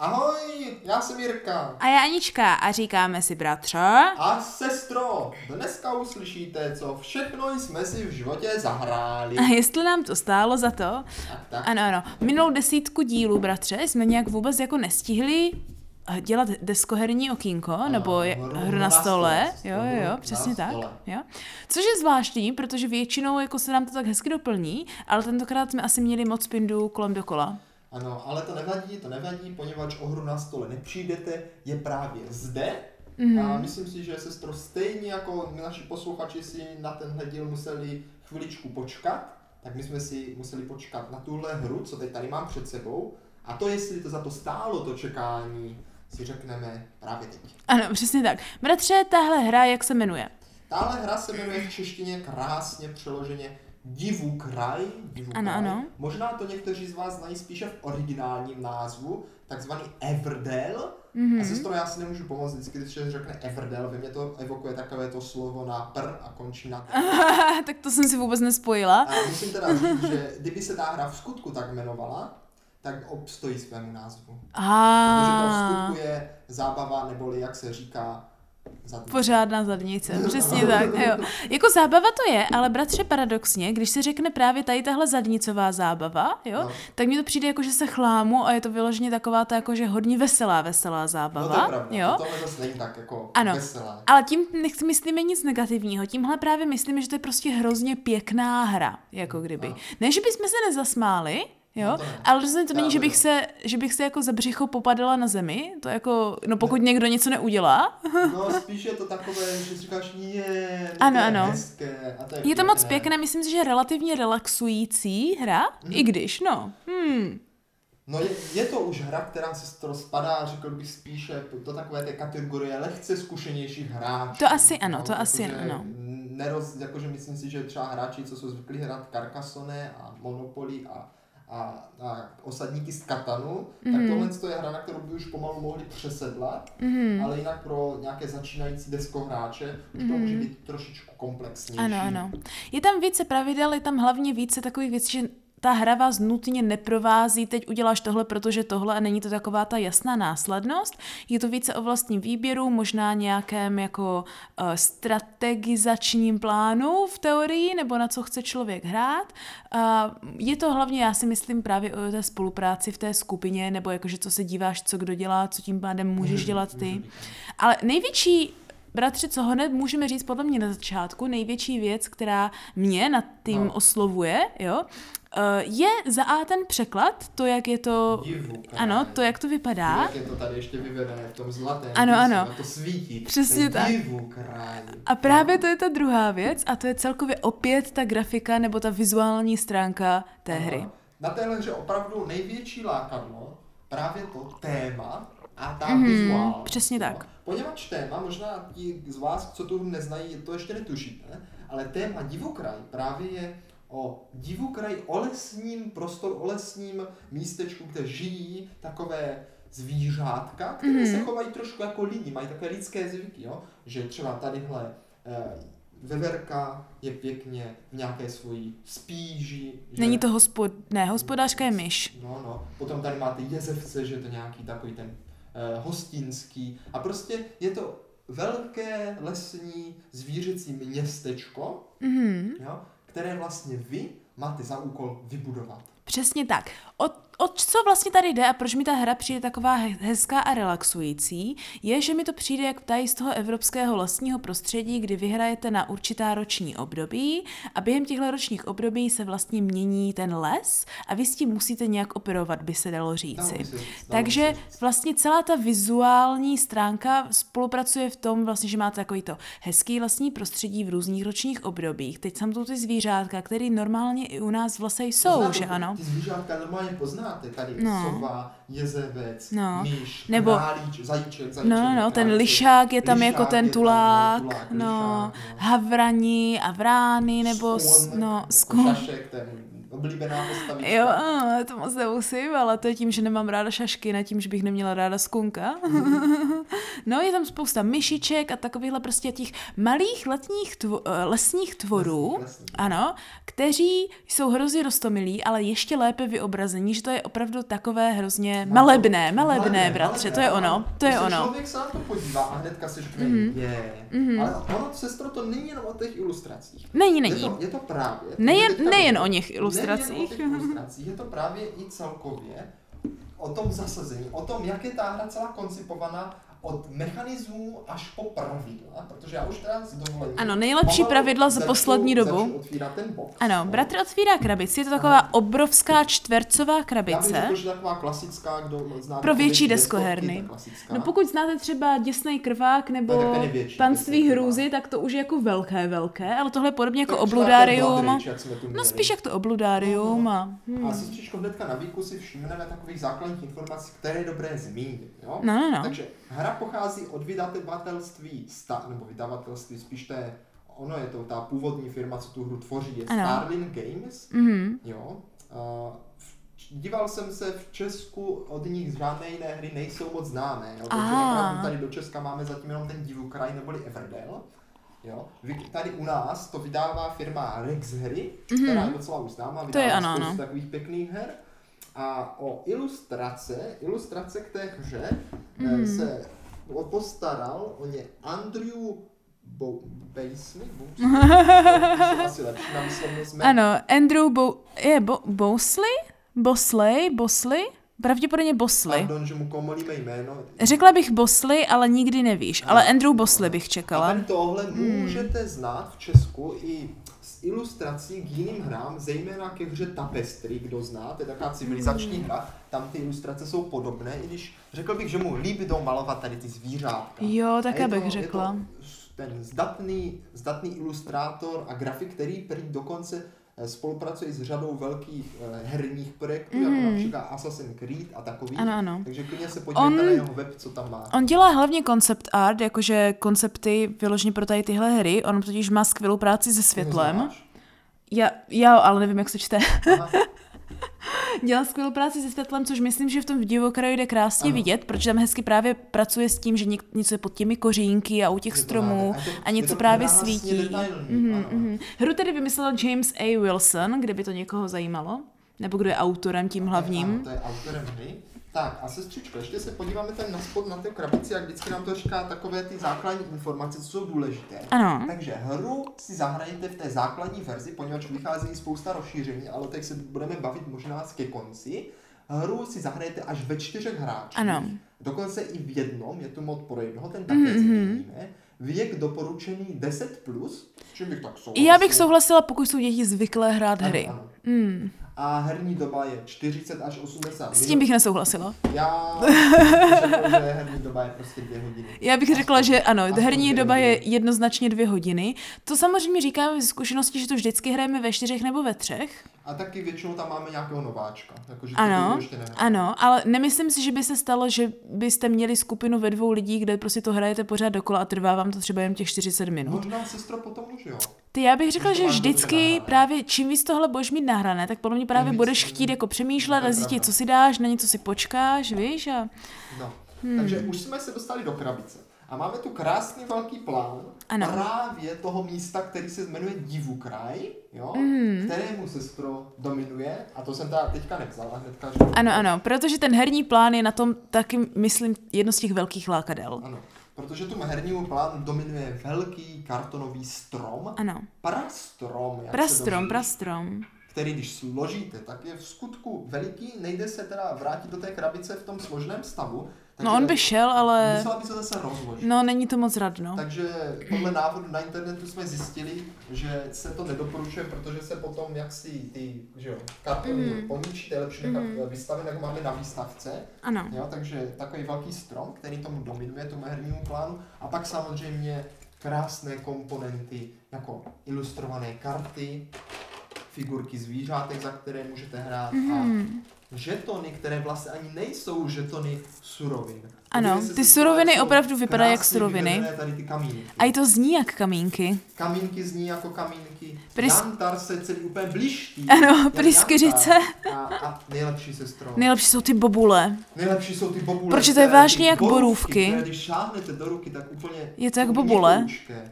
Ahoj, já jsem Jirka. A já Anička a říkáme si bratře. A sestro, dneska uslyšíte, co všechno jsme si v životě zahráli. A jestli nám to stálo za to? Tak, tak. Ano, ano. Minulou desítku dílů, bratře, jsme nějak vůbec jako nestihli eh, dělat deskoherní okýnko, ano, nebo je, hru- hru na stole. stole, Jo, jo, jo, přesně tak. stole. Jo. Což je zvláštní, protože většinou jako se nám to tak hezky doplní, ale tentokrát jsme asi měli moc pindu kolem dokola. Ano, ale to nevadí, to nevadí, poněvadž o hru na stole nepřijdete, je právě zde. Mhm. A myslím si, že sestro stejně jako my naši posluchači si na tenhle díl museli chviličku počkat, tak my jsme si museli počkat na tuhle hru, co teď tady mám před sebou. A to, jestli to za to stálo, to čekání, si řekneme právě teď. Ano, přesně tak. Bratře, tahle hra, jak se jmenuje? Tahle hra se jmenuje v češtině krásně přeloženě Divu kraj. Divu Ano, kraj. ano. Možná to někteří z vás znají spíše v originálním názvu, takzvaný Everdell. Mhm. Mm-hmm. A sestro, já si nemůžu pomoct, vždycky, když se řekne Everdell, ve mně to evokuje takové to slovo na pr a končí na tak to jsem si vůbec nespojila. A musím teda říct, že kdyby se ta hra v skutku tak jmenovala, tak obstojí svému názvu. Protože to v skutku je zábava, neboli jak se říká, zadní. Pořádná zadnice, přesně tak, jo. Jako zábava to je, ale bratře paradoxně, když se řekne právě tady tahle zadnicová zábava, jo, No. tak mi to přijde jako, že se chlámu a je to vyloženě taková ta jako, že hodně veselá, veselá No zábava, to je pravda, jo. to zase není tak jako Ano. veselé. Ale tím nechci myslíme nic negativního, tímhle právě myslíme, že to je prostě hrozně pěkná hra, jako kdyby. Ano. Ne, že bychom se nezasmáli, jo, No ne. ale rozhodně to není, že bych, se, že bych se jako za břicho popadala na zemi, to jako, no pokud někdo něco neudělá, No spíš je to takové, že si říkáš, je, Ano, ano. hezké. A to je, Je to moc pěkné, myslím si, že relativně relaxující hra, Mhm. i když, no, hmm, No je, je, to už hra, která se to spadá, řekl bych spíše do takové té kategorie lehce zkušenějších hráčů. To asi ano, to jakože asi ano. Neroz, jakože myslím si, že třeba hráči, co jsou zvyklí hrát Carcassonne a Monopoly a, a, a osadníky z Katanu, mm-hmm. tak Mhm. tohle to je hra, na kterou by už pomalu mohli přesedlat, mhm. ale jinak pro nějaké začínající deskohráče už to může být trošičku komplexnější. Ano, ano. Je tam více pravidel, je tam hlavně více takových věcí, že ta hra vás nutně neprovází, teď uděláš tohle, protože tohle a není to taková ta jasná následnost. Je to více o vlastním výběru, možná nějakém jako uh, strategizačním plánu v teorii, nebo na co chce člověk hrát. Uh, je to hlavně, já si myslím, právě o té spolupráci v té skupině, nebo jakože co se díváš, co kdo dělá, co tím pádem můžeš dělat ty. Ale největší Bratři, co hned můžeme říct podle mě na začátku, největší věc, která mě nad tím No. oslovuje, jo, je za A ten překlad, to, jak je to, Divu, ano, to, jak to vypadá. Jak je to tady ještě vyvedené v tom zlatém Ano, ano. to svítí. Přesně tak. Divu. A právě to je ta druhá věc a to je celkově opět ta grafika nebo ta vizuální stránka té Ano. hry. Na téhle hře opravdu největší lákadlo právě to téma a ta Mhm, vizuál. přesně tak. Poněvadž téma, možná ti z vás, co tu neznají, to ještě netušíte, ale téma Divokraj právě je o Divokraj, o lesním prostoru, o lesním místečku, kde žijí takové zvířátka, které Mhm. mm-hmm. se chovají trošku jako lidi, mají takové lidské zvyky, jo? že třeba tadyhle eh, veverka je pěkně v nějaké svojí spíži. Že... Není to hospod... Ne, hospodářka je myš. No, no. Potom tady máte jezevce, že je to nějaký takový ten uh, hostinský. A prostě je to velké lesní zvířecí městečko, Mhm. jo, které vlastně vy máte za úkol vybudovat. Přesně tak. O, o co vlastně tady jde a proč mi ta hra přijde taková he- hezká a relaxující, je, že mi to přijde jak tady z toho evropského lesního prostředí, kdy vyhrajete na určitá roční období a během těchto ročních období se vlastně mění ten les a vy s tím musíte nějak operovat, by se dalo říci. Takže vlastně celá ta vizuální stránka spolupracuje v tom, vlastně, že máte takový to hezký lesní prostředí v různých ročních obdobích. Teď jsou ty zvířátka, které normálně i u nás v lese jsou, že ano? Ty zvířátka normálně poznáte. Tady No. sova, jezevec, No. myš, Nebo- králíč, zajíček, zajíček. No, no, no, ten lišák je tam Lišák jako ten je tam, tulák, tulák, no, lišák, no. havrani a vrány, nebo, s- Skon, no, jako skon. Šašek, ten oblíbená postavička. Jo, a, to moc nemusím, ale to je tím, že nemám ráda šašky, ne tím, že bych neměla ráda skunka. no, je tam spousta myšiček a takovýchhle prostě těch malých letních tvo, eh, lesních tvorů, Lesní, lesní. ano, kteří jsou hrozně rostomilí, ale ještě lépe vyobrazení, že to je opravdu takové hrozně malebné, malebné, bratře, to je ono, to je ono. Člověk se na to podívá a hnedka si řekne, mm-hmm. je. Mm-hmm. Ale ono, sestro, to není jenom o těch ilustracích. Není, Je není. to, je to právě. Nejen- nejen o něch ilustracích. Nejen o těch ilustracích, je to právě i celkově o tom zasazení, o tom, jak je ta hra celá koncipovaná od mechanismů až po pravidla, protože já už teda s dovolením... Ano, nejlepší pravidla za začnu- poslední dobu. začnu otvírat ten box. Ano, bratr otvírá krabici, je to taková obrovská čtvercová Já bych krabice. řekl, taková klasická, kdo zná Pro větší deskoherny. No pokud znáte třeba Děsnej krvák nebo No, větší, Panství krvák. hrůzy, tak to už je jako velké, velké, ale tohle je podobně jako obludárium. Blood Rage, jak jsme tu No spíš jak to obludárium a... Hmm. A sestřičko hnedka na výku si všimneme takových základních informací, které je dobré zmínit. Jo? No, no, no. Takže hra pochází od vydavatelství, sta, nebo vydavatelství, spíš té, ono je to ta původní firma, co tu hru tvoří, je Ano. Starlin Games. Mhm. Jo? V- díval jsem se v Česku, od nich žádné jiné hry nejsou moc známé. Jo? Takže opravdu tady do Česka máme zatím jenom ten Divukraj neboli Everdell. Jo? Tady u nás to vydává firma Rex Hry, mm-hmm. která je docela už známá, Mhm. To je vydává ano, spoustu ano. takových pěkných her. A o ilustrace, ilustrace k té hře mm. se postaral o ně Andrew Bo- Basley? Bo- asi lepší na výslovnost jména. Ano, Andrew Bo... je Bo... Bosley? Bosley? Bosley? Pravděpodobně Bosley. Pardon, že mu komolíme jméno. Řekla bych Bosley, ale nikdy nevíš. Ale Andrew Bosley bych A čekala. tady tohle můžete znát v Česku i z ilustrací k jiným hrám, zejména ke hře Tapestry, kdo zná, to je taková civilizační hra, tam ty ilustrace jsou podobné, i když řekl bych, že mu líbí jdou malovat tady ty zvířátka. Jo, také bych je řekla. ten zdatný, zdatný ilustrátor a grafik, který prý dokonce eh, spolupracuje s řadou velkých eh, herních projektů, mm. jako například Assassin's Creed a takový. Mhm. Ano, ano. Takže klidně se podívejte On- na jeho web, co tam má. On dělá hlavně concept art, jakože koncepty vyloženě pro tady tyhle hry. On totiž má skvělou práci se světlem. Já, já ale nevím, jak se čte. Dělá skvělou práci se světlem, což myslím, že v tom divokraji jde krásně Ano. vidět, protože tam hezky právě pracuje s tím, že něco je pod těmi kořínky a u těch stromů je to- a něco právě svítí. Mhm, ano. mhm. Hru tedy vymyslel James A. Wilson, kdyby to někoho zajímalo. Nebo kdo je autorem tím Ano, hlavním. to je autorem hry. Tak a sestřičko, ještě se podíváme ten na spod na té krabici, jak vždycky nám to říká takové ty základní informace, co jsou důležité. Ano. Takže hru si zahrajete v té základní verzi, poněvadž vychází spousta rozšíření, ale teď se budeme bavit možná ke konci. Hru si zahrajete až ve čtyřech hráčích. Ano. Dokonce i v jednom, je tu mod pro jednoho, ten také Mhm, zmíníme. Věk doporučený 10+, plus, čím bych tak souhlasil. Já bych souhlasila, pokud jsou děti zvyklé hrát hry. Ano, ano. A herní doba je 40 až 80 S tím bych nesouhlasila. Já bych řekl, že herní doba je prostě dvě hodiny. Já bych řekla, že ano, Aspoň herní doba je jednoznačně dvě hodiny. To samozřejmě říkáme ze zkušenosti, že to vždycky hrajeme ve čtyřech nebo ve třech. A taky většinou tam máme nějakého nováčka. Jakože to Ano, ještě ano, ale nemyslím si, že by se stalo, že byste měli skupinu ve dvou lidí, kde prostě to hrajete pořád dokola a trvá vám to třeba jen těch 40 minut. Možná sestro potom už jo. Ty, já bych řekla, že vždycky právě čím víc tohle budeš mít nahrané, tak podle mě právě budeš chtít jako přemýšlet a zjistit, co si dáš, na něco si počkáš, víš? A... No. Hmm. Takže už jsme se dostali do krabice. A máme tu krásný velký plán Ano. právě toho místa, který se jmenuje Divu kraj, jo? Mhm. kterému sestro dominuje. A to jsem teda teďka nevzala hnedka. Že... Ano, ano, protože ten herní plán je na tom taky, myslím, jedno z těch velkých lákadel. Ano. Protože tu hernímu plánu dominuje velký kartonový strom. Ano. Prastrom, jak Prastrom, prastrom. který když složíte, tak je v skutku veliký, nejde se teda vrátit do té krabice v tom složném stavu. No on by šel, ale Musela by se zase rozložit. no není to moc radno. Takže podle návodu na internetu jsme zjistili, že se to nedoporučuje, protože se potom jaksi ty že jo, kartony mm. poničí, to je lepší nechat mm. vystaven, jako máme na výstavce. Ano. Jo, takže takový velký strom, který tomu dominuje, tomu hernímu plánu. A pak samozřejmě krásné komponenty, jako ilustrované karty, figurky zvířátek, za které můžete hrát Mhm. a žetony, které vlastně ani nejsou žetony surovin. Ano, ty suroviny jsou opravdu vypadají jak suroviny. A i to zní jak kamínky. Kamínky zní jako kamínky. Prys- Jantar se celý úplně bliští. Ano, pryskyřice. A, a nejlepší sestro. Nejlepší jsou ty bobule. Nejlepší jsou ty bobule. Protože to je vážně jak borůvky. které Když šáhnete do ruky, tak úplně... Je to jak bobule.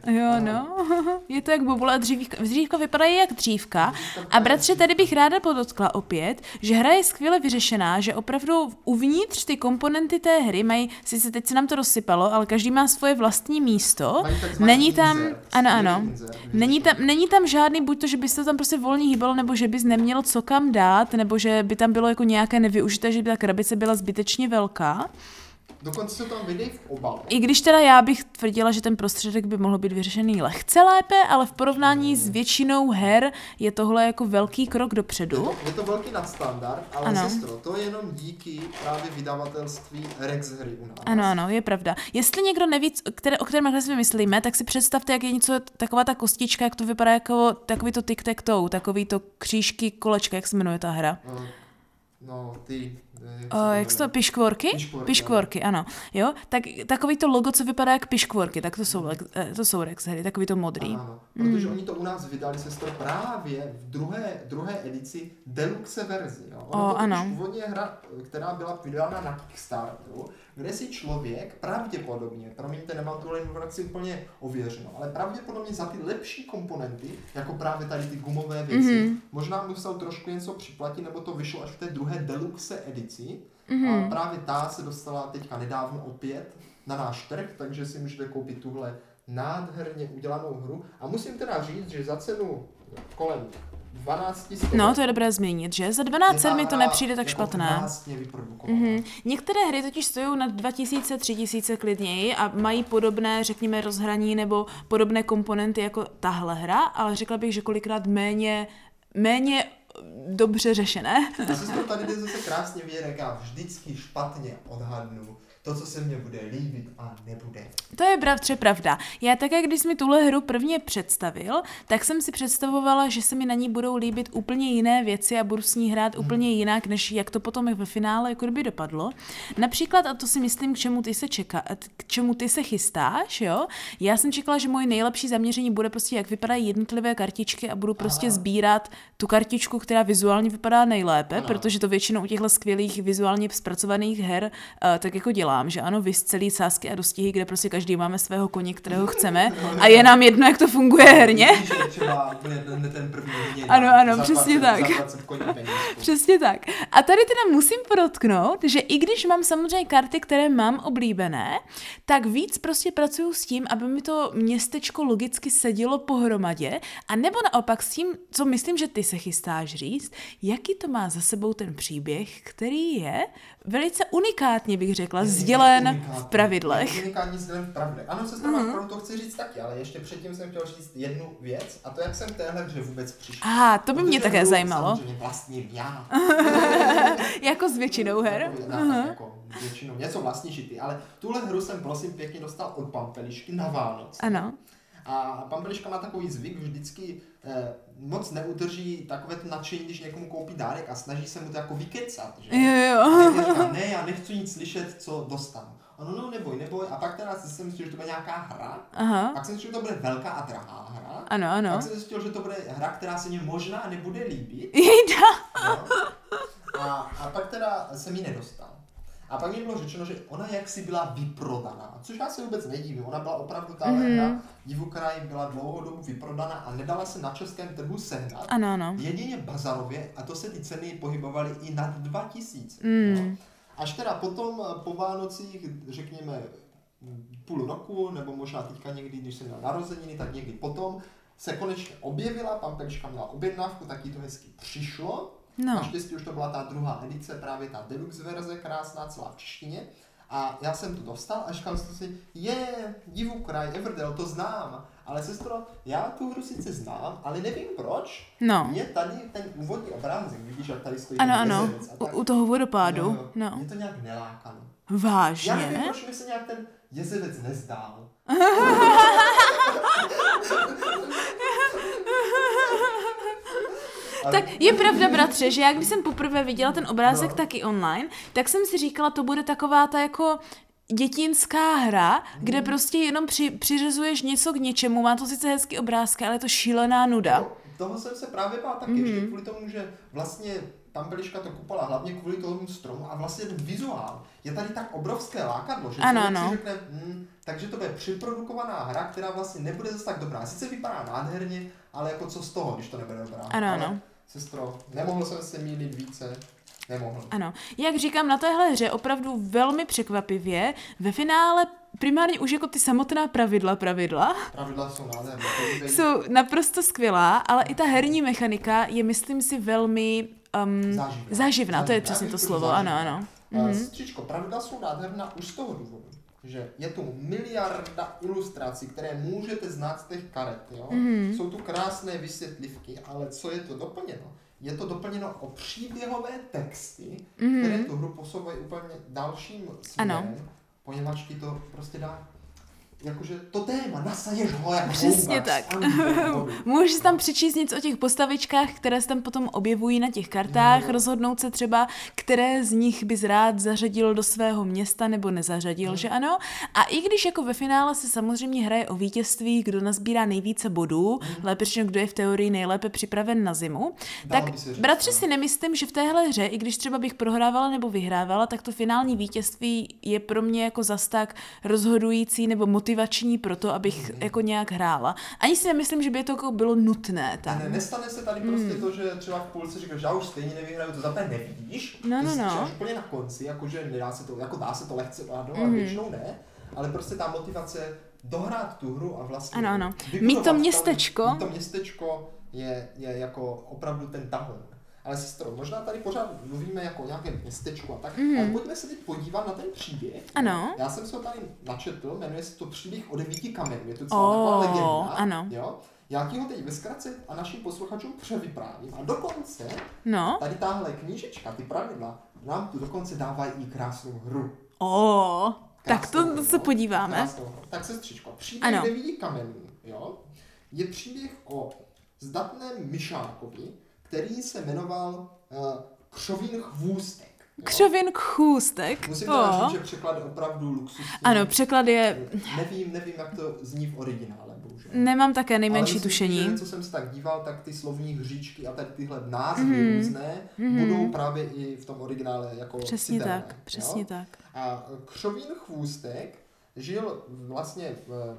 Jo, Ano. no. Je to jak bobule a dřívka. Dřívka vypadají jak dřívka. A bratře, tady bych ráda podotkla opět, že hra je skvěle vyřešená, že opravdu uvnitř ty komponenty té hry mají, sice teď se nám to rozsypalo, ale každý má svoje vlastní místo. Není tam, insert, ano, ano. Není tam, není tam žádný, buď to, že bys to tam prostě volně hýbalo, nebo že bys neměl co kam dát, nebo že by tam bylo jako nějaké nevyužité, že by ta krabice byla zbytečně velká. Dokonce se tam vydejí v obalu. I když teda já bych tvrdila, že ten prostředek by mohl být vyřešený lehce lépe, ale v porovnání s většinou her je tohle jako velký krok Je dopředu. to, je to velký nadstandard, ale Ano. sestro, to je jenom díky právě vydavatelství Rex hry u nás. Ano, ano, je pravda. Jestli někdo neví, které, o kterém hře myslíme, tak si představte, jak je něco, taková ta kostička, jak to vypadá jako takový to tic tac toe, takový to křížky, kolečka, jak se jmenuje ta hra. Eh, No, ty... jak se Uh, to jak se to, piškvorky? Piškvorky, Piškvorky, ano. Jo, tak takový to logo, co vypadá jak piškvorky, tak to jsou, eh, to jsou Rex hry, takový to modrý. Ano, ano. Protože oni to u nás vydali sestro právě v druhé, druhé edici deluxe verzi. Jo? Ono O, to ano. původně hra, která byla vydána na Kickstarteru, kde si člověk pravděpodobně, promiňte, nemám tuhle informaci úplně ověřeno, ale pravděpodobně za ty lepší komponenty, jako právě tady ty gumové věci, Mhm. mm-hmm. možná musel trošku něco připlatit, nebo to vyšlo až v té druhé deluxe edici. Mhm. Mm-hmm. A právě ta se dostala teďka nedávno opět na náš trh, takže si můžete koupit tuhle nádherně udělanou hru. A musím teda říct, že za cenu kolem 12 stovek No, to je dobré zmínit, že? Za 12 je ta mi to nepřijde tak jako špatné. Mhm. Některé hry totiž stojí na 2000, 3000 klidněji a mají podobné, řekněme, rozhraní nebo podobné komponenty jako tahle hra, ale řekla bych, že kolikrát méně, méně dobře řešené. A se to tady jde zase krásně vidět, jak já vždycky špatně odhadnu to, co se mně bude líbit a nebude. To je bratře pravda. Já také, když jsi mi tuhle hru prvně představil, tak jsem si představovala, že se mi na ní budou líbit úplně jiné věci a budu s ní hrát úplně jinak, než jak to potom ve finále jako kdyby dopadlo. Například, a to si myslím, k čemu ty se čeká, k čemu ty se chystáš, jo? Já jsem čekala, že moje nejlepší zaměření bude prostě, jak vypadají jednotlivé kartičky a budu prostě Aha. sbírat tu kartičku, která vizuálně vypadá nejlépe, Ano. protože to většinou u těchto skvělých vizuálně zpracovaných her uh, tak jako dělám, že ano, vy celý sásky a dostihy, kde prostě každý máme svého koně, kterého chceme a je nám jedno, jak to funguje herně. Ano, ano, přesně 20 tak. Za 20 koní penízku. Přesně tak. A tady teda musím podotknout, že i když mám samozřejmě karty, které mám oblíbené, tak víc prostě pracuju s tím, aby mi to městečko logicky sedělo pohromadě, a nebo naopak s tím, co myslím, že ty se chystáš říct, jaký to má za sebou ten příběh, který je velice unikátně, bych řekla, sdělen v pravidlech. Unikátní sdělen v pravidlech. Ano, se Mhm. mm-hmm. to chci říct taky, ale ještě předtím jsem chtěl říct jednu věc, a to jak jsem téhle hře vůbec přišel. A to by mě Protože také hru zajímalo. Vlastním já. Jako s většinou her. Jako, uh tak jako většinou něco vlastníš i ty, ale tuhle hru jsem prosím pěkně dostal od Pampelišky na Vánoce. Ano. A Pampeliška má takový zvyk, vždycky moc neudrží takové to nadšení, když někomu koupí dárek a snaží se mu to jako vykecat, že? Jo, jo. A říká, ne, já nechci nic slyšet, co dostanu. A no, no, neboj, neboj. A pak teda jsem myslel, že to bude nějaká hra. Aha. Pak jsem si, že to bude velká a drahá hra. Ano, ano. Pak jsem zjistil, že to bude hra, která se mi možná nebude líbit. Jejda. Jo? A, a pak teda jsem ji nedostal. A pak mi bylo řečeno, že ona jaksi byla vyprodaná, což já se vůbec nedivím. Ona byla opravdu ta Mhm. mm-hmm. hra, Divukraj byla dlouhou dobu vyprodaná a nedala se na českém trhu sehnat. Ano, ano. Jedině bazarově, a to se ty ceny pohybovaly i nad 2000. Mm. Jo? Až teda potom eh, po Vánocích, řekněme půl roku, nebo možná teďka někdy, když jsem měl narozeniny, tak někdy potom, se konečně objevila, Pampeliška měla objednávku, tak jí to hezky přišlo. No. Naštěstí už to byla ta druhá edice, právě ta deluxe verze, krásná, celá v češtině. A já jsem tu dostal a říkal jsem si, je, divu kraj, Everdell, to znám. Ale sestro, já tu hru sice znám, ale nevím proč. No. Mě tady ten úvodní obrázek, vidíš, jak tady stojí Ano, ano, tak, u, u toho vodopádu. jo, jo, No. Mě to nějak nelákalo. Já nevím, Vážně? proč mi se nějak ten jezevec nezdál. Tak je pravda, bratře, že já když jsem poprvé viděla ten obrázek no. taky online, tak jsem si říkala, to bude taková ta jako dětinská hra, Mhm. kde prostě jenom při, přiřazuješ něco k něčemu, má to sice hezký obrázky, ale je to šílená nuda. No, toho jsem se právě bál taky, mm-hmm. ještě kvůli tomu, že vlastně tam Beliška to kupala hlavně kvůli tomu stromu a vlastně ten vizuál je tady tak obrovské lákadlo, že Ano, ano. si řekne, hm, takže to bude připrodukovaná hra, která vlastně nebude zase tak dobrá. Sice vypadá nádherně, ale jako co z toho, když to nebude dobrá. Ano, ale, ano. Sestro, nemohl jsem se mýlit více, nemohl. Ano, jak říkám, na téhle hře opravdu velmi překvapivě, ve finále primárně už jako ty samotná pravidla, pravidla, Pravidla jsou podívej. jsou naprosto skvělá, ale i ta herní mechanika je, myslím si, velmi um, Záživná. záživná. To je Záživná. přesně to slovo, řekl ano, záživná. ano. Mm-hmm. Stříčko, pravidla jsou nádherná už z toho důvodu, že je tu miliarda ilustrací, které můžete znát z těch karet. Jo? Mm-hmm. Jsou tu krásné vysvětlivky, ale co je to doplněno? Je to doplněno o příběhové texty, mm-hmm. které tu hru posouvají úplně dalším směrem, Ano. poněvadž ti to prostě dá jakože to téma, nasaješ ho jako Přesně houba tak. Můžeš si tam přečíst něco o těch postavičkách, které se tam potom objevují na těch kartách, jo. rozhodnout se třeba, které z nich bys rád zařadil do svého města nebo nezařadil, že ano? A i když jako ve finále se samozřejmě hraje o vítězství, kdo nazbírá nejvíce bodů, lépe řečeno, kdo je v teorii nejlépe připraven na zimu, Dalo tak říct, bratře no. si nemyslím, že v téhle hře, i když třeba bych prohrávala nebo vyhrávala, tak to finální vítězství je pro mě jako zas tak rozhodující nebo motivační pro to, abych Mhm. jako nějak hrála. Ani si nemyslím, že by to jako bylo nutné tam. ne, nestane se tady prostě to, že třeba v půlce říkáš, že já už stejně nevyhraju, to zaprvé nevidíš, No, no, no. až úplně na konci, jakože nedá se to, jako dá se to lehce vládnout, Mhm. mm. ale většinou ne, ale prostě ta motivace dohrát tu hru a vlastně Ano, ano. Mít to tam- městečko. Mít to městečko je, je jako opravdu ten tahoun. Ale sestro, možná tady pořád mluvíme jako o nějakém městečku a tak, mm. ale pojďme se teď podívat na ten příběh. Ano. Já jsem se ho tady načetl, jmenuje se to příběh o devíti kamenů, je to celá Oh, taková legenda. ano. Jo? Já ti ho teď ve zkratce a našim posluchačům převyprávím a dokonce No, tady tahle knížečka, ty pravidla, nám tu dokonce dávají i krásnou hru. o, tak to hru, se podíváme. Krásnou hru. Tak sestřičko, příběh ano. devíti kamenů, jo, je příběh o zdatném myšákovi, který se jmenoval uh, Křovín chvůstek. jo. Křovin chůstek. Musím teda říct, že překlad je opravdu luxusní. Ano, překlad je, Nevím, nevím, jak to zní v originále, bohužel. nemám také nejmenší Ale myslím, tušení. Že, co jsem se tak díval, tak ty slovní hříčky a tady tyhle názvy mm-hmm. různé mm-hmm. budou právě i v tom originále jako Přesně citelné, tak, přesně jo? tak. A Křovín chvůstek žil vlastně v,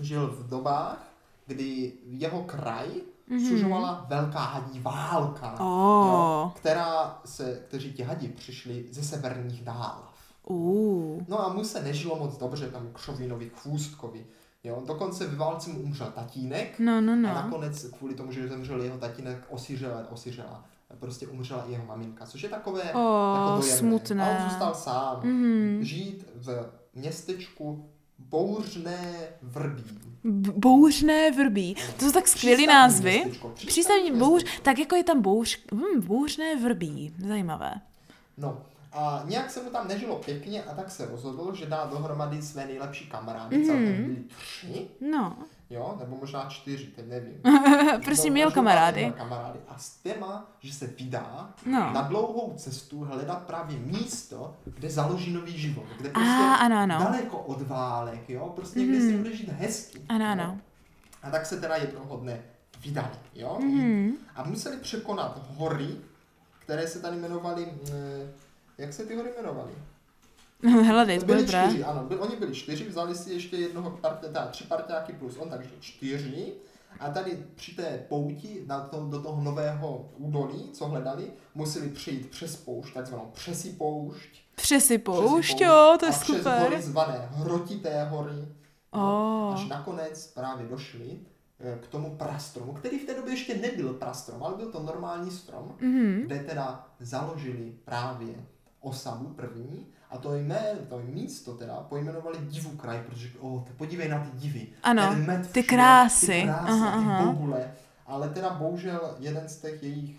žil v dobách, kdy jeho kraj mm-hmm. sužovala velká hadí válka, Mhm. O. jo, která se, kteří ti hadi přišli ze severních dálav. Uh. No a mu se nežilo moc dobře tam Křovínovi chvůstkovi. Jo, dokonce ve válce mu umřel tatínek No, no, a no. nakonec kvůli tomu, že zemřel jeho tatínek, osiřela, osiřela. Prostě umřela i jeho maminka, což je takové O, jako dojemné. smutné. A on zůstal sám Mhm. žít v městečku Bouřné Vrbí. B- Bouřné vrbí. To jsou tak Přístavní názvy. přístavní Přístavní bouř, tak jako je tam bouř, hm, bouřné vrbí. Zajímavé. No a nějak se mu tam nežilo pěkně a tak se rozhodl, že dá dohromady své nejlepší kamarády, Mhm. mm-hmm. celkem byli tři, No, jo, nebo možná čtyři, teď nevím. prostě měl kamarády. kamarády a s téma, že se vydá No. na dlouhou cestu hledat právě místo, kde založí nový život, kde prostě A, ano, ano. daleko od válek, jo, prostě někde si bude žít hezky. Ano, jo. ano. A tak se teda jednoho dne vydali, jo. Mhm. A museli překonat hory, které se tady jmenovaly, mm, jak se ty hory jmenovaly? Bylo Byli dobré. čtyři, ano, byli, oni byli čtyři, vzali si ještě jednoho partě, teda tři parťáky plus on, takže čtyři. A tady při té pouti na to, do toho nového údolí, co hledali, museli přejít přes poušť, takzvanou přesipoušť. Přesi poušť, přesipoušť jo, to je a přes super. hory zvané hrotité hory. Oh. Až nakonec právě došli eh, k tomu prastromu, který v té době ještě nebyl prastrom, ale byl to normální strom, Mhm. kde teda založili právě osadu první a to jméno, to místo teda pojmenovali divu kraj, protože te- podívej na ty divy. Ano, ten med ty všude, krásy. Ty krásy, Aha, aha, ty aha. Ale teda bohužel jeden z těch jejich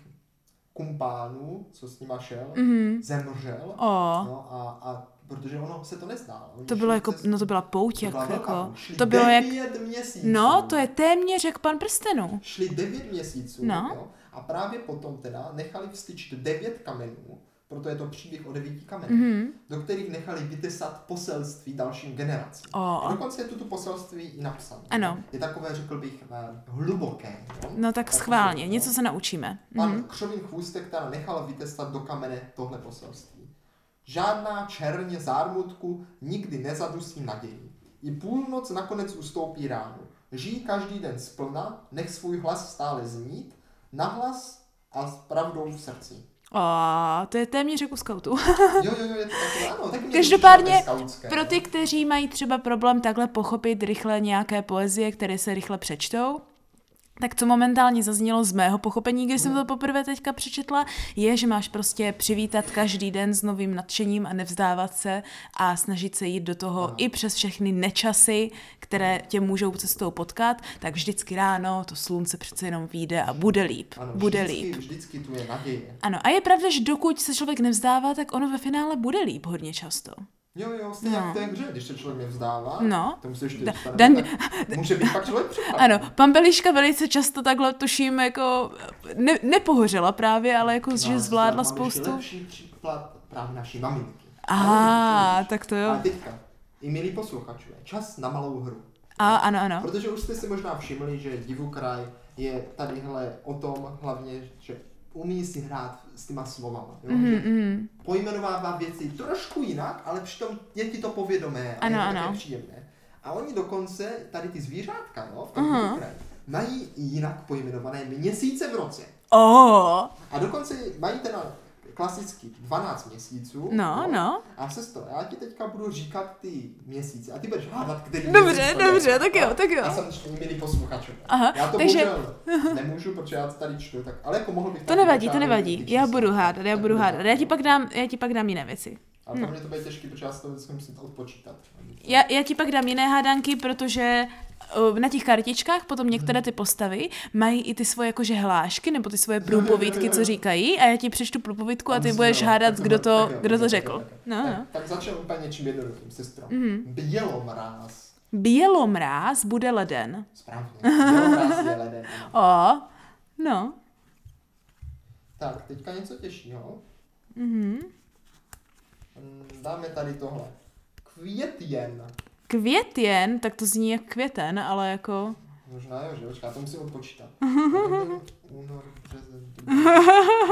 kumpánů, co s nima šel, Mhm. zemřel. O, No a, a protože ono se to nezdálo. Oni to bylo jako, no to byla pouť, to jak, byla jako. Šli to bylo jak, devět měsíců. no, to je téměř jak pan prstenů. Šli 9 měsíců No. jo, A právě potom teda nechali vstyčit devět kamenů, proto je to příběh o devíti kamenech, Mhm. do kterých nechali vytesat poselství dalším generacím. O. A dokonce je tu to poselství i napsané. Ano. Je takové, řekl bych, eh, hluboké. Jo? No tak Takové, schválně, jo. něco se naučíme. Pan Mhm. Křovin Chůstek teda nechal vytestat do kamene tohle poselství. Žádná černě zármutku nikdy nezadusí naději. I půlnoc nakonec ustoupí ráno. Žij každý den splna, nech svůj hlas stále znít, nahlas a s pravdou v srdci. O, to je téměř jako skautu. Jo, jo, jo, je to takové, ano, taky Každopádně, Pro no. ty, kteří mají třeba problém takhle pochopit rychle nějaké poezie, které se rychle přečtou, tak co momentálně zaznělo z mého pochopení, když jsem to poprvé teďka přečetla, je, že máš prostě přivítat každý den s novým nadšením a nevzdávat se a snažit se jít do toho Ano. i přes všechny nečasy, které tě můžou cestou potkat, tak vždycky ráno to slunce přece jenom vyjde a bude líp. Ano, bude vždycky, líp. Vždycky tu je naděje. Ano, a je pravda, že dokud se člověk nevzdává, tak ono ve finále bude líp hodně často. Jo, jo, stejně No. jak v té hře, když se člověk nevzdává, No. tomu se ještě Da- Dan- může být pak člověk překvapen. Ano, pan Beliška velice často takhle tuším jako ne, nepohořela právě, ale jako, že ale zvládla spoustu. lepší příklad právě naší maminky. Aha, Ano, tak to A jo. teďka, i milí posluchačové, čas na malou hru. A ano, ano. Protože už jste si možná všimli, že Divukraj je tadyhle o tom hlavně, že umí si hrát s těma slovama. Jo? Mhm, Že mhm. pojmenovává věci trošku jinak, ale přitom je ti to povědomé a Ano, je to ano. příjemné. A oni dokonce, tady ty zvířátka, no, v tom Aha. Divukraji, mají jinak pojmenované měsíce v roce. Oh, A dokonce mají teda klasicky 12 měsíců. no, jo. no. A sestro, já ti teďka budu říkat ty měsíce a ty budeš hádat, který Dobře, to je. dobře, tak jo, tak jo. Já jsem milý posluchačové. Aha, já to takže- bohužel nemůžu, protože já to tady čtu, tak, ale jako mohl bych To nevadí, to nevadí. Já budu hádat, já budu hádat. Já ti pak dám, já ti pak dám jiné věci. Ale pro mě to bude těžké, protože já si to vždycky musím odpočítat. Já, já ti pak dám jiné hádanky, protože na těch kartičkách potom některé ty postavy mají i ty svoje jakože hlášky nebo ty svoje průpovídky, co říkají a já ti přečtu průpovídku a ty budeš hádat, kdo to, kdo to řekl. tak jo. No, tak, no. tak začneme úplně něčím jednoduchým, sestro. Mhm. Bělomráz. Bělomráz bude leden. Správně. Bělomráz je leden. O, no. Tak, teďka něco těžšího. Mhm. Mm, Dáme tady tohle. Květjen. Květjen, tak to zní jak květen, ale jako... Možná jo, že? Počká, to musím odpočítat. Únor, březen,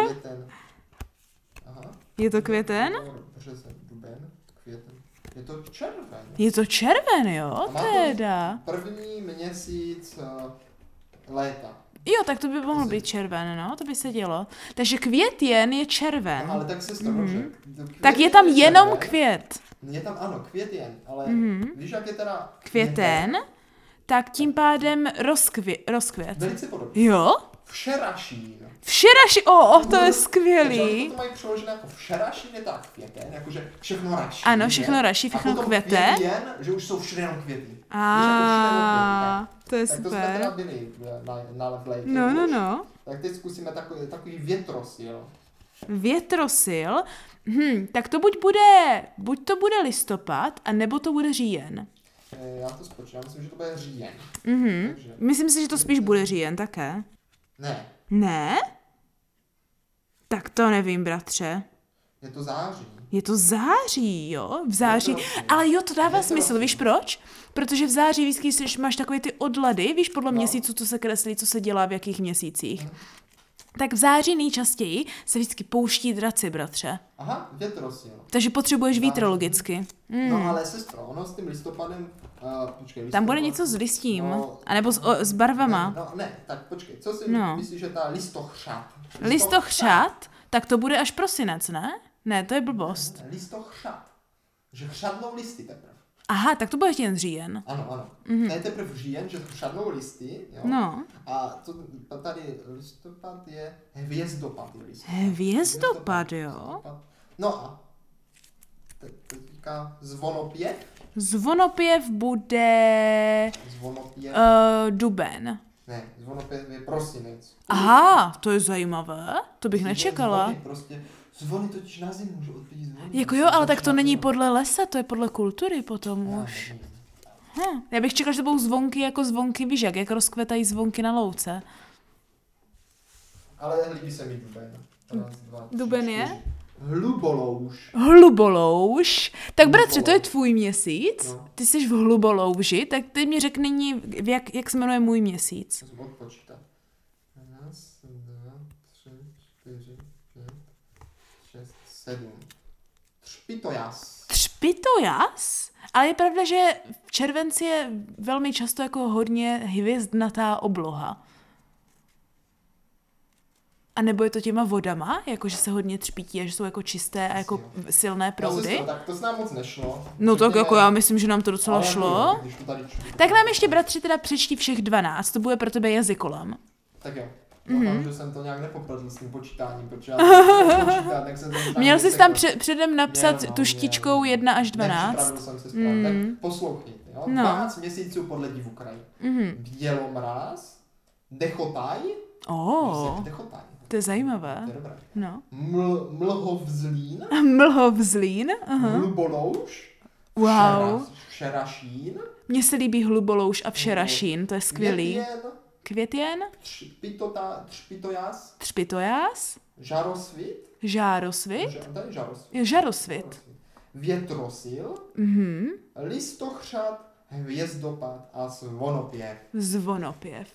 květen. Aha. Je to květen? Únor, březen, duben, květen. Je to červen. Je to červen, jo? Teda. První měsíc uh, léta. Jo, tak to by mohl být červen, no, to by se dělo. Takže květjen je červen. Ale tak se mm Mhm. Tak je tam jenom květ. Je tam ano, květjen, ale Mhm. víš, jak je teda Květen, tak tím pádem rozkvě, rozkvět. Velice podobný. Jo? Všerašín. Včeraši, o, o, to je Takže skvělý. to mají přeložené jako všerašín je tak květen, jakože všechno raší. Ano, všechno raší, všechno a potom kvete. Květjen, že už jsou všude jenom květy. A to je Tak to jsme teda super. byli na, na Levlejke No, no, no. Tak teď zkusíme takový, takový větrosil. Větrosil. Hm, tak to buď bude, buď to bude listopad, a nebo to bude říjen. Eh, Já to spočítám, myslím, že to bude říjen. Mhm. Takže, Myslím si, že to spíš bude říjen také. ne, Ne? Tak to nevím, bratře. je to září. Je to září, jo? V září. Ale jo, to dává smysl, víš proč? Protože v září vždycky máš takové ty odlady, víš, podle No. měsíců, co se kreslí, co se dělá v jakých měsících. Tak v září nejčastěji se vždycky pouští draci, bratře. Aha, větrosil. Takže potřebuješ vítr logicky. No ale sestro, ono s tím listopadem, uh, počkej, listopad, Tam bude něco s listím. No, A nebo s, o, s barvama. Ne, no ne, tak počkej, co si No. myslíš, že ta listochřat? Listochřat, tak to bude až prosinec, ne? Ne, to je blbost. Ne, Listochřat. Že chřadnou listy teprve. Aha, tak to bude ten říjen. Ano, ano. Mm-hmm. To je teprve říjen, že chřadnou listy, jo? No. A to, tady listopad je hvězdopad. Je listopad. Hvězdopad, jo? listopad. No a te- teďka zvonopěv. Zvonopěv bude Zvonopěv. uh, duben. Ne, zvonopěv je prosinec. Aha, to je zajímavé. To bych nečekala. Zvony prostě, zvony totiž na zimu můžou odbít zvony. Jako jo, ale tak to není podle lesa, to je podle kultury potom Já už. Hm, já bych čekala, že to budou zvonky jako zvonky, víš jak, jak rozkvetají zvonky na louce. Ale líbí se mi duben. Raz, dva, tři, Duben je? čtyři. Hlubolouž. Hlubolouž. Tak bratře, to je tvůj měsíc. No. Ty jsi v hlubolouži, tak ty mi řekni, ní, jak, jak se jmenuje můj měsíc. Musím odpočítat. Raz, dva, tři, čtyři, pět, šest, sedm. Třpitojas. Třpitojas? Ale je pravda, že v červenci je velmi často jako hodně hvězdnatá obloha. A nebo je to těma vodama, jako že se hodně třpítí a že jsou jako čisté a jako silné proudy? sestro, tak to nám moc nešlo. No tak jako já myslím, že nám to docela ale šlo. Když to tady. Tak nám ještě bratři teda přečti všech 12, to bude pro tebe jazykolam. Tak jo. Mhm. Doufám, že jsem to nějak nepoprodl s tím počítáním, protože já počítat, tak jsem to možná Měl jsi tam před, předem napsat Měl, no, tu štičkou měl. 1 až 12? Nepřipravil jsem se správně. Mm. Tak poslouchejte, jo. No. 12 měsíců podle divu kraj. Mhm. Bělomráz, dechotaj, Oh, dechotaj. to je zajímavé. To je dobré. No. Ml, mlhovzlín, Mlhovzlín, aha. hlubolouš, Wow. všera- všerašín, Mně se líbí hlubolouš a všerašín, to je skvělý. květěn, Květěn, třpitota, třpitojas, třpitojas, žarosvit, žárosvit, Ža- to je žarosvit. je žarosvit. Větrosil, Mhm. listochřad, hvězdopad a zvonopěv. Zvonopěv.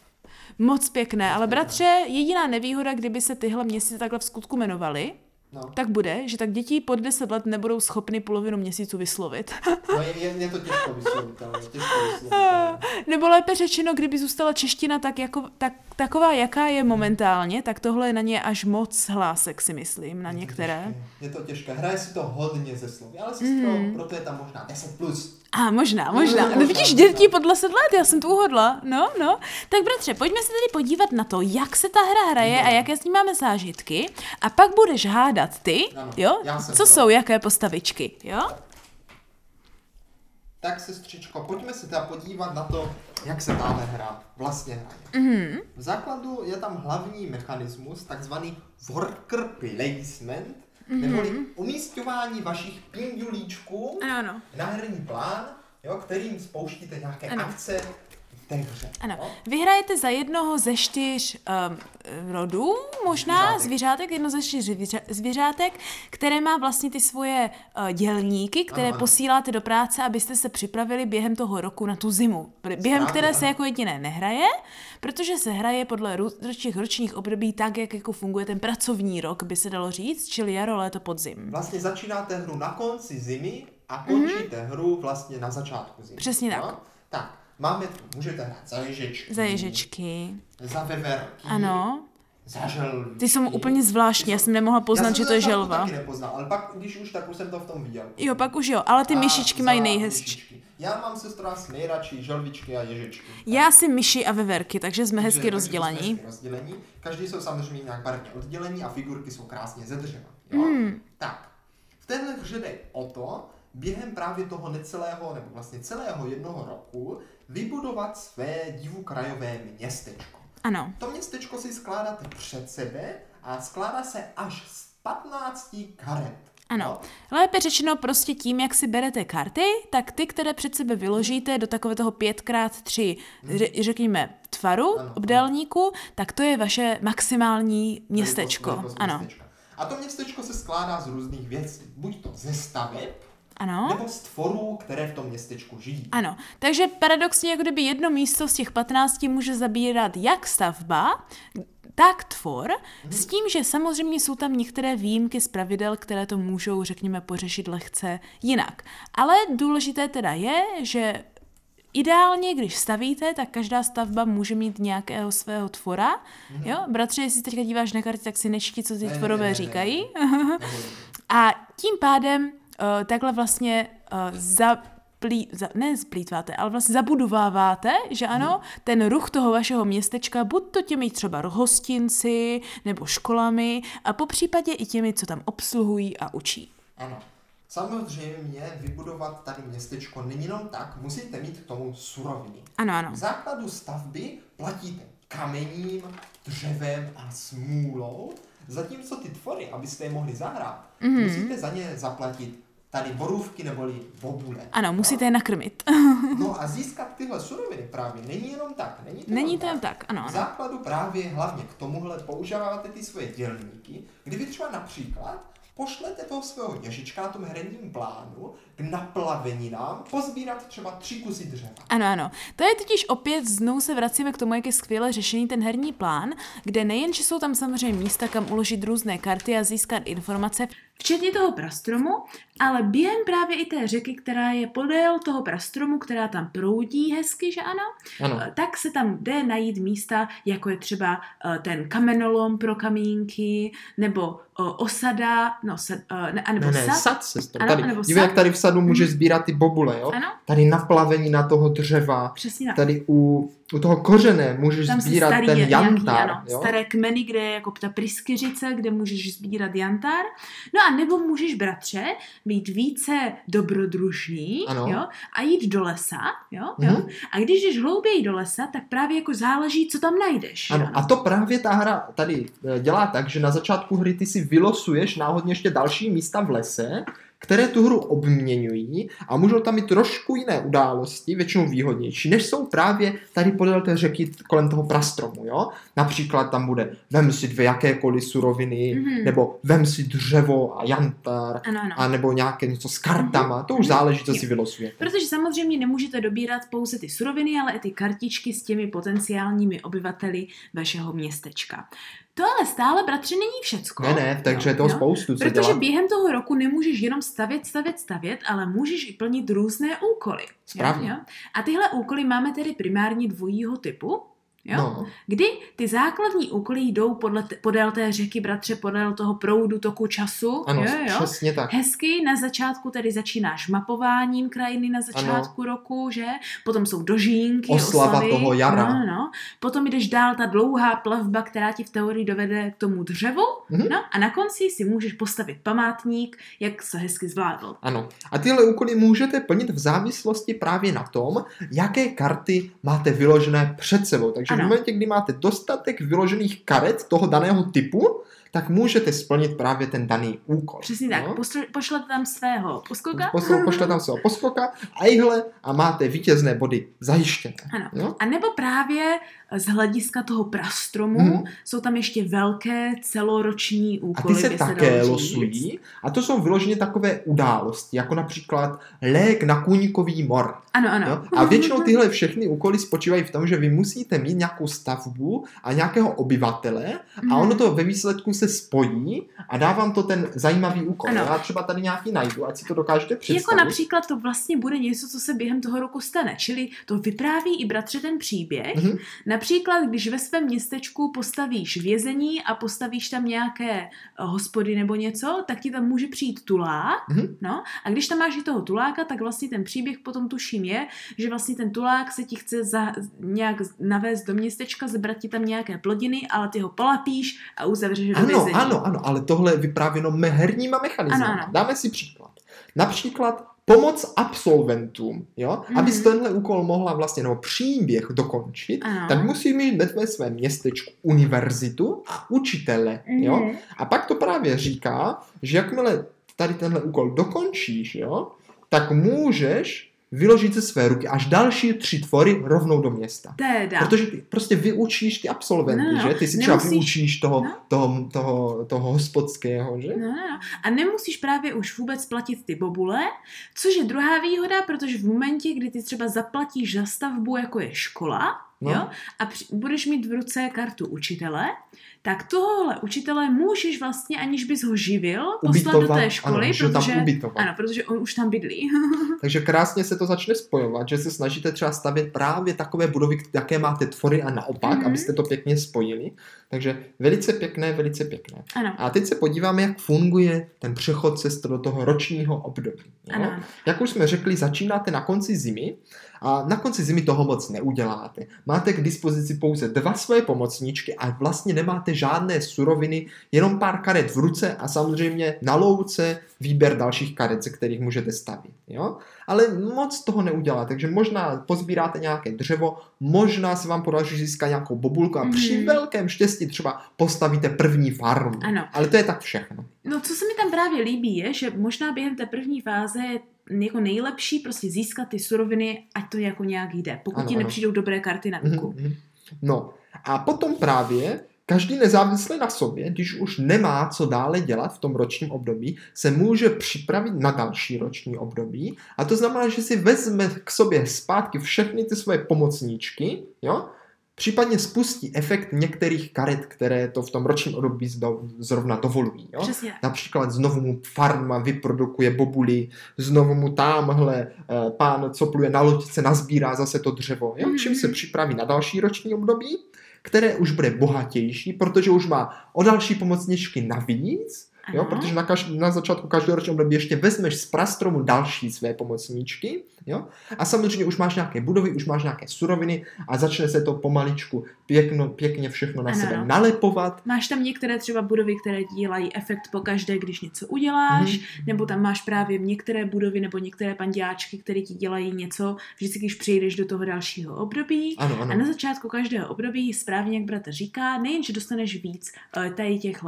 Moc pěkné, ale bratře, jediná nevýhoda, kdyby se tyhle měsíce takhle v skutku jmenovaly, No, tak bude, že tak děti pod 10 let nebudou schopny polovinu měsíců vyslovit. no je, je, to těžko vyslovitelné, těžko vyslovitelné. Nebo lépe řečeno, kdyby zůstala čeština tak jako, tak, taková, jaká je momentálně, tak tohle je na ně až moc hlásek, si myslím, na Je to některé. těžké, Je to těžké, hraje si to hodně ze slovy, ale sestro, Mhm. proto je tam možná 10 plus. A možná, možná. možná, No vidíš, možná. děti pod 10 let, já jsem tu uhodla. No, no. Tak bratře, pojďme se tedy podívat na to, jak se ta hra hraje a jaké s ní máme zážitky. A pak budeš hádat ty, Ano, jo? Co pro. jsou jaké postavičky, jo? Tak sestřičko, pojďme se teda podívat na to, jak se tahle hra vlastně hraje. Mhm. V základu je tam hlavní mechanismus, takzvaný worker placement, Mhm. neboli umístování vašich pindulíčků Ano, ano. na herní plán, jo, kterým spouštíte nějaké Ano. akce té hře. Ano, jo. vy hrajete za jednoho ze čtyř um, rodů, možná Zvířátek. zvířátek, jedno ze čtyř zvířátek, které má vlastně ty svoje uh, dělníky, které Ano, ano. posíláte do práce, abyste se připravili během toho roku na tu zimu. Během Správně, které se ano. jako jediné nehraje, protože se hraje podle těch ročních období tak, jak jako funguje ten pracovní rok, by se dalo říct, čili jaro, léto, podzim. Vlastně začínáte hru na konci zimy a končíte hru vlastně na začátku zimy. Přesně tak. Jo? Tak, máme můžete hrát za ježečky, Za ježečky. za veverky, Ano. za želvy. Ty jsou úplně zvláštní, já jsem nemohla poznat, že to je želva. Já jsem to taky nepoznal, ale pak, když už, tak už jsem to v tom viděl. Jo, pak už jo, ale ty A myšičky mají nejhezčí. Já mám sestra asi nejradši želvičky a ježečky. Já si myši a veverky, takže jsme hezky takže rozdělení. jsme hezky rozdělení. Každý jsou samozřejmě nějak barevně oddělení a figurky jsou krásně ze dřeva. Mm. Tak, v téhle hře jde o to, během právě toho necelého, nebo vlastně celého jednoho roku, vybudovat své divukrajové městečko. Ano. To městečko si skládáte před sebe a skládá se až z 15 karet. Ano. Jo? Lépe řečeno prostě tím, jak si berete karty, tak ty, které před sebe vyložíte do takového toho 5x3, ře- řekněme, tvaru, Hmm. Ano, obdélníku, tak to je vaše maximální městečko. Velikost- velikost Ano. městečka. A to městečko se skládá z různých věcí. Buď to ze staveb, Ano. nebo z tvorů, které v tom městečku žijí. Ano, takže paradoxně, jako kdyby jedno místo z těch 15 může zabírat jak stavba, tak tvor, s tím, že samozřejmě jsou tam některé výjimky z pravidel, které to můžou, řekněme, pořešit lehce jinak. Ale důležité teda je, že Ideálně, když stavíte, tak každá stavba může mít nějakého svého tvora. Jo, bratře, jestli teďka díváš na karty, tak si nečti, co ty Ne, ne, tvorové ne, ne, říkají. Nebo- A tím pádem uh, takhle vlastně uh, zaplí, za, ne zplítváte, ale vlastně zabudováváte, že ano, ten ruch toho vašeho městečka, buď to těmi třeba hostinci nebo školami a po případě i těmi, co tam obsluhují a učí. Ano. Samozřejmě vybudovat tady městečko není jenom tak, musíte mít k tomu suroviny. Ano, ano. V základu stavby platíte kamením, dřevem a smůlou, zatímco ty tvory, abyste je mohli zahrát, Mhm. musíte za ně zaplatit tady borůvky neboli bobule. Ano, musíte je nakrmit. No a získat tyhle suroviny právě není jenom tak. Není to, Není jenom to jen tak, ano, V ano. základu právě hlavně k tomuhle používáte ty svoje dělníky, kdy vy třeba například pošlete toho svého ježička na tom herním plánu k naplaveninám pozbírat třeba tři kusy dřeva. Ano, ano. To je totiž opět, znovu se vracíme k tomu, jak je skvěle řešený ten herní plán, kde nejen, že jsou tam samozřejmě místa, kam uložit různé karty a získat informace, včetně toho prastromu, ale během právě i té řeky, která je podél toho prastromu, která tam proudí hezky, že ano, Ano. Eh, tak se tam jde najít místa, jako je třeba eh, ten kamenolom pro kamínky, nebo eh, osada, no, sad, ne, anebo Ne, ne, sad. sad, sestro. Ano, Tady, nebo dívej, jak tady v sadu může sbírat ty bobule, jo? Ano, Tady naplavení na toho dřeva, přesně tak. tady u, u toho kořene můžeš Tam sbírat starý ten nějaký, ano, jo? staré kmeny, kde je jako ta pryskyřice, kde můžeš sbírat jantár. No a nebo můžeš, bratře, být více dobrodružný Ano. jo, a jít do lesa. Jo, jo. Mhm. A když jdeš hlouběji do lesa, tak právě jako záleží, co tam najdeš. Ano, jo. a to právě ta hra tady eh, dělá tak, že na začátku hry ty si vylosuješ náhodně ještě další místa v lese, které tu hru obměňují a můžou tam mít trošku jiné události, většinou výhodnější, než jsou právě tady podél té řeky kolem toho prastromu, jo? Například tam bude vem si dvě jakékoliv suroviny, Mhm. nebo vem si dřevo a jantár, Ano, ano. a nebo nějaké něco s kartama, to už záleží, co si vylosujete. Protože samozřejmě nemůžete dobírat pouze ty suroviny, ale i ty kartičky s těmi potenciálními obyvateli vašeho městečka. To ale stále, bratře, není všecko. Ne, ne, takže je toho Jo? spoustu, co Protože dělat. během toho roku nemůžeš jenom stavět, stavět, stavět, ale můžeš i plnit různé úkoly. Správně. Jo, jo? A tyhle úkoly máme tedy primárně dvojího typu. Jo? No, Kdy ty základní úkoly jdou podle podél té řeky, bratře, podél toho proudu, toku času. ano, jo, jo? přesně tak. Hezky, na začátku tedy začínáš mapováním krajiny na začátku ano. roku, že? Potom jsou dožínky, Oslava oslavy. toho jara. No, no. Potom jdeš dál ta dlouhá plavba, která ti v teorii dovede k tomu dřevu. Mhm. No a na konci si můžeš postavit památník, jak se hezky zvládl. Ano. A tyhle úkoly můžete plnit v závislosti právě na tom, jaké karty máte vyložené před sebou. Takže Ano. V momentě, kdy máte dostatek vyložených karet toho daného typu, tak můžete splnit právě ten daný úkol. Přesně tak. No? Pošlete tam svého poskoka. Posl- pošle tam svého poskoka a ihle a máte vítězné body zajištěné. Ano. Jo? A nebo právě z hlediska toho prastromu Mhm. jsou tam ještě velké celoroční A úkoly. ty se také říct. losují a to jsou vyloženě takové události, jako například lék na kůňkový mor. Ano, ano. Jo? A většinou tyhle všechny úkoly spočívají v tom, že vy musíte mít nějakou stavbu a nějakého obyvatele a Mhm. ono to ve výsledku se spojí a dá vám to ten zajímavý úkol. Ano. Já třeba tady nějaký najdu, ať si to dokážete představit. Jako například to vlastně bude něco, co se během toho roku stane. Čili to vypráví i bratře ten příběh. Mhm. Například, když ve svém městečku postavíš vězení a postavíš tam nějaké eh, hospody nebo něco, tak ti tam může přijít tulák. Mhm. No, a když tam máš i toho tuláka, tak vlastně ten příběh potom tuším je, že vlastně ten tulák se ti chce za, nějak navést do městečka, zebrat ti tam nějaké plodiny, ale ty ho polapíš a uzavřeš do vězení. ano, ano, ale tohle je vyprávěno herníma mechanismy. Ano, ano. Dáme si příklad. Například pomoc absolventům, jo? Mhm. Abys tenhle úkol mohla vlastně, nebo příběh dokončit, Ano. tak musí mít ve svém městečku univerzitu a učitele, jo? Mhm. A pak to právě říká, že jakmile tady tenhle úkol dokončíš, jo, tak můžeš vyložit ze své ruky až další tři tvory rovnou do města. Teda. Protože ty prostě vyučíš ty absolventy, No, no, že? Ty si třeba nemusíš- vyučíš toho, no. toho, toho, toho hospodského, že? No, no, no. A nemusíš právě už vůbec platit ty bobule, což je druhá výhoda, protože v momentě, kdy ty třeba zaplatíš za stavbu, jako je škola, No. jo, a při- budeš mít v ruce kartu učitele, tak tohohle učitele můžeš vlastně, aniž bys ho živil, poslat do Ubytovat, té školy, ano, ho tam protože, ubytovat. ano, protože on už tam bydlí. Takže krásně se to začne spojovat, že se snažíte třeba stavět právě takové budovy, jaké máte tvory a naopak, Mhm. abyste to pěkně spojili. Takže velice pěkné, velice pěkné. ano, A teď se podíváme, jak funguje ten přechod cest do toho ročního období. Jo? ano. Jak už jsme řekli, začínáte na konci zimy a na konci zimy toho moc neuděláte. máte k dispozici pouze dva svoje pomocníčky a vlastně nemáte žádné suroviny, jenom pár karet v ruce a samozřejmě na louce výběr dalších karet, ze kterých můžete stavit. Jo? Ale moc toho neudělá, takže možná pozbíráte nějaké dřevo, možná se vám podaří získat nějakou bobulku a mm. při velkém štěstí třeba postavíte první farmu. Ano. Ale to je tak všechno. No, co se mi tam právě líbí, je, že možná během té první fáze jako nejlepší prostě získat ty suroviny, ať to jako nějak jde, pokud Ano, ti ano. nepřijdou dobré karty na ruku. Mhm, mhm. No a potom právě každý nezávisle na sobě, když už nemá co dále dělat v tom ročním období, se může připravit na další roční období a to znamená, že si vezme k sobě zpátky všechny ty svoje pomocníčky, jo, případně spustí efekt některých karet, které to v tom ročním období zrovna dovolují. Jo? Přesně. Například znovu mu farma vyprodukuje bobuli, znovu mu tamhle eh, pán, co pluje na loďce, nazbírá zase to dřevo. Jo? Čím se Mhm. připraví na další roční období, které už bude bohatější, protože už má o další pomocničky navíc, jo? Protože na, kaž- na začátku každého ročního období ještě vezmeš z prastromu další své pomocníčky jo? a samozřejmě už máš nějaké budovy, už máš nějaké suroviny a začne se to pomaličku pěkno, pěkně všechno na Ano, sebe no. nalepovat. Máš tam některé třeba budovy, které dělají efekt po každé, když něco uděláš, Mhm. nebo tam máš právě některé budovy nebo některé pandiáčky, které ti dělají něco, vždycky, když přejdeš do toho dalšího období. Ano, ano. A na začátku každého období, správně jak bratr říká, nejen, že dostaneš víc tady těchto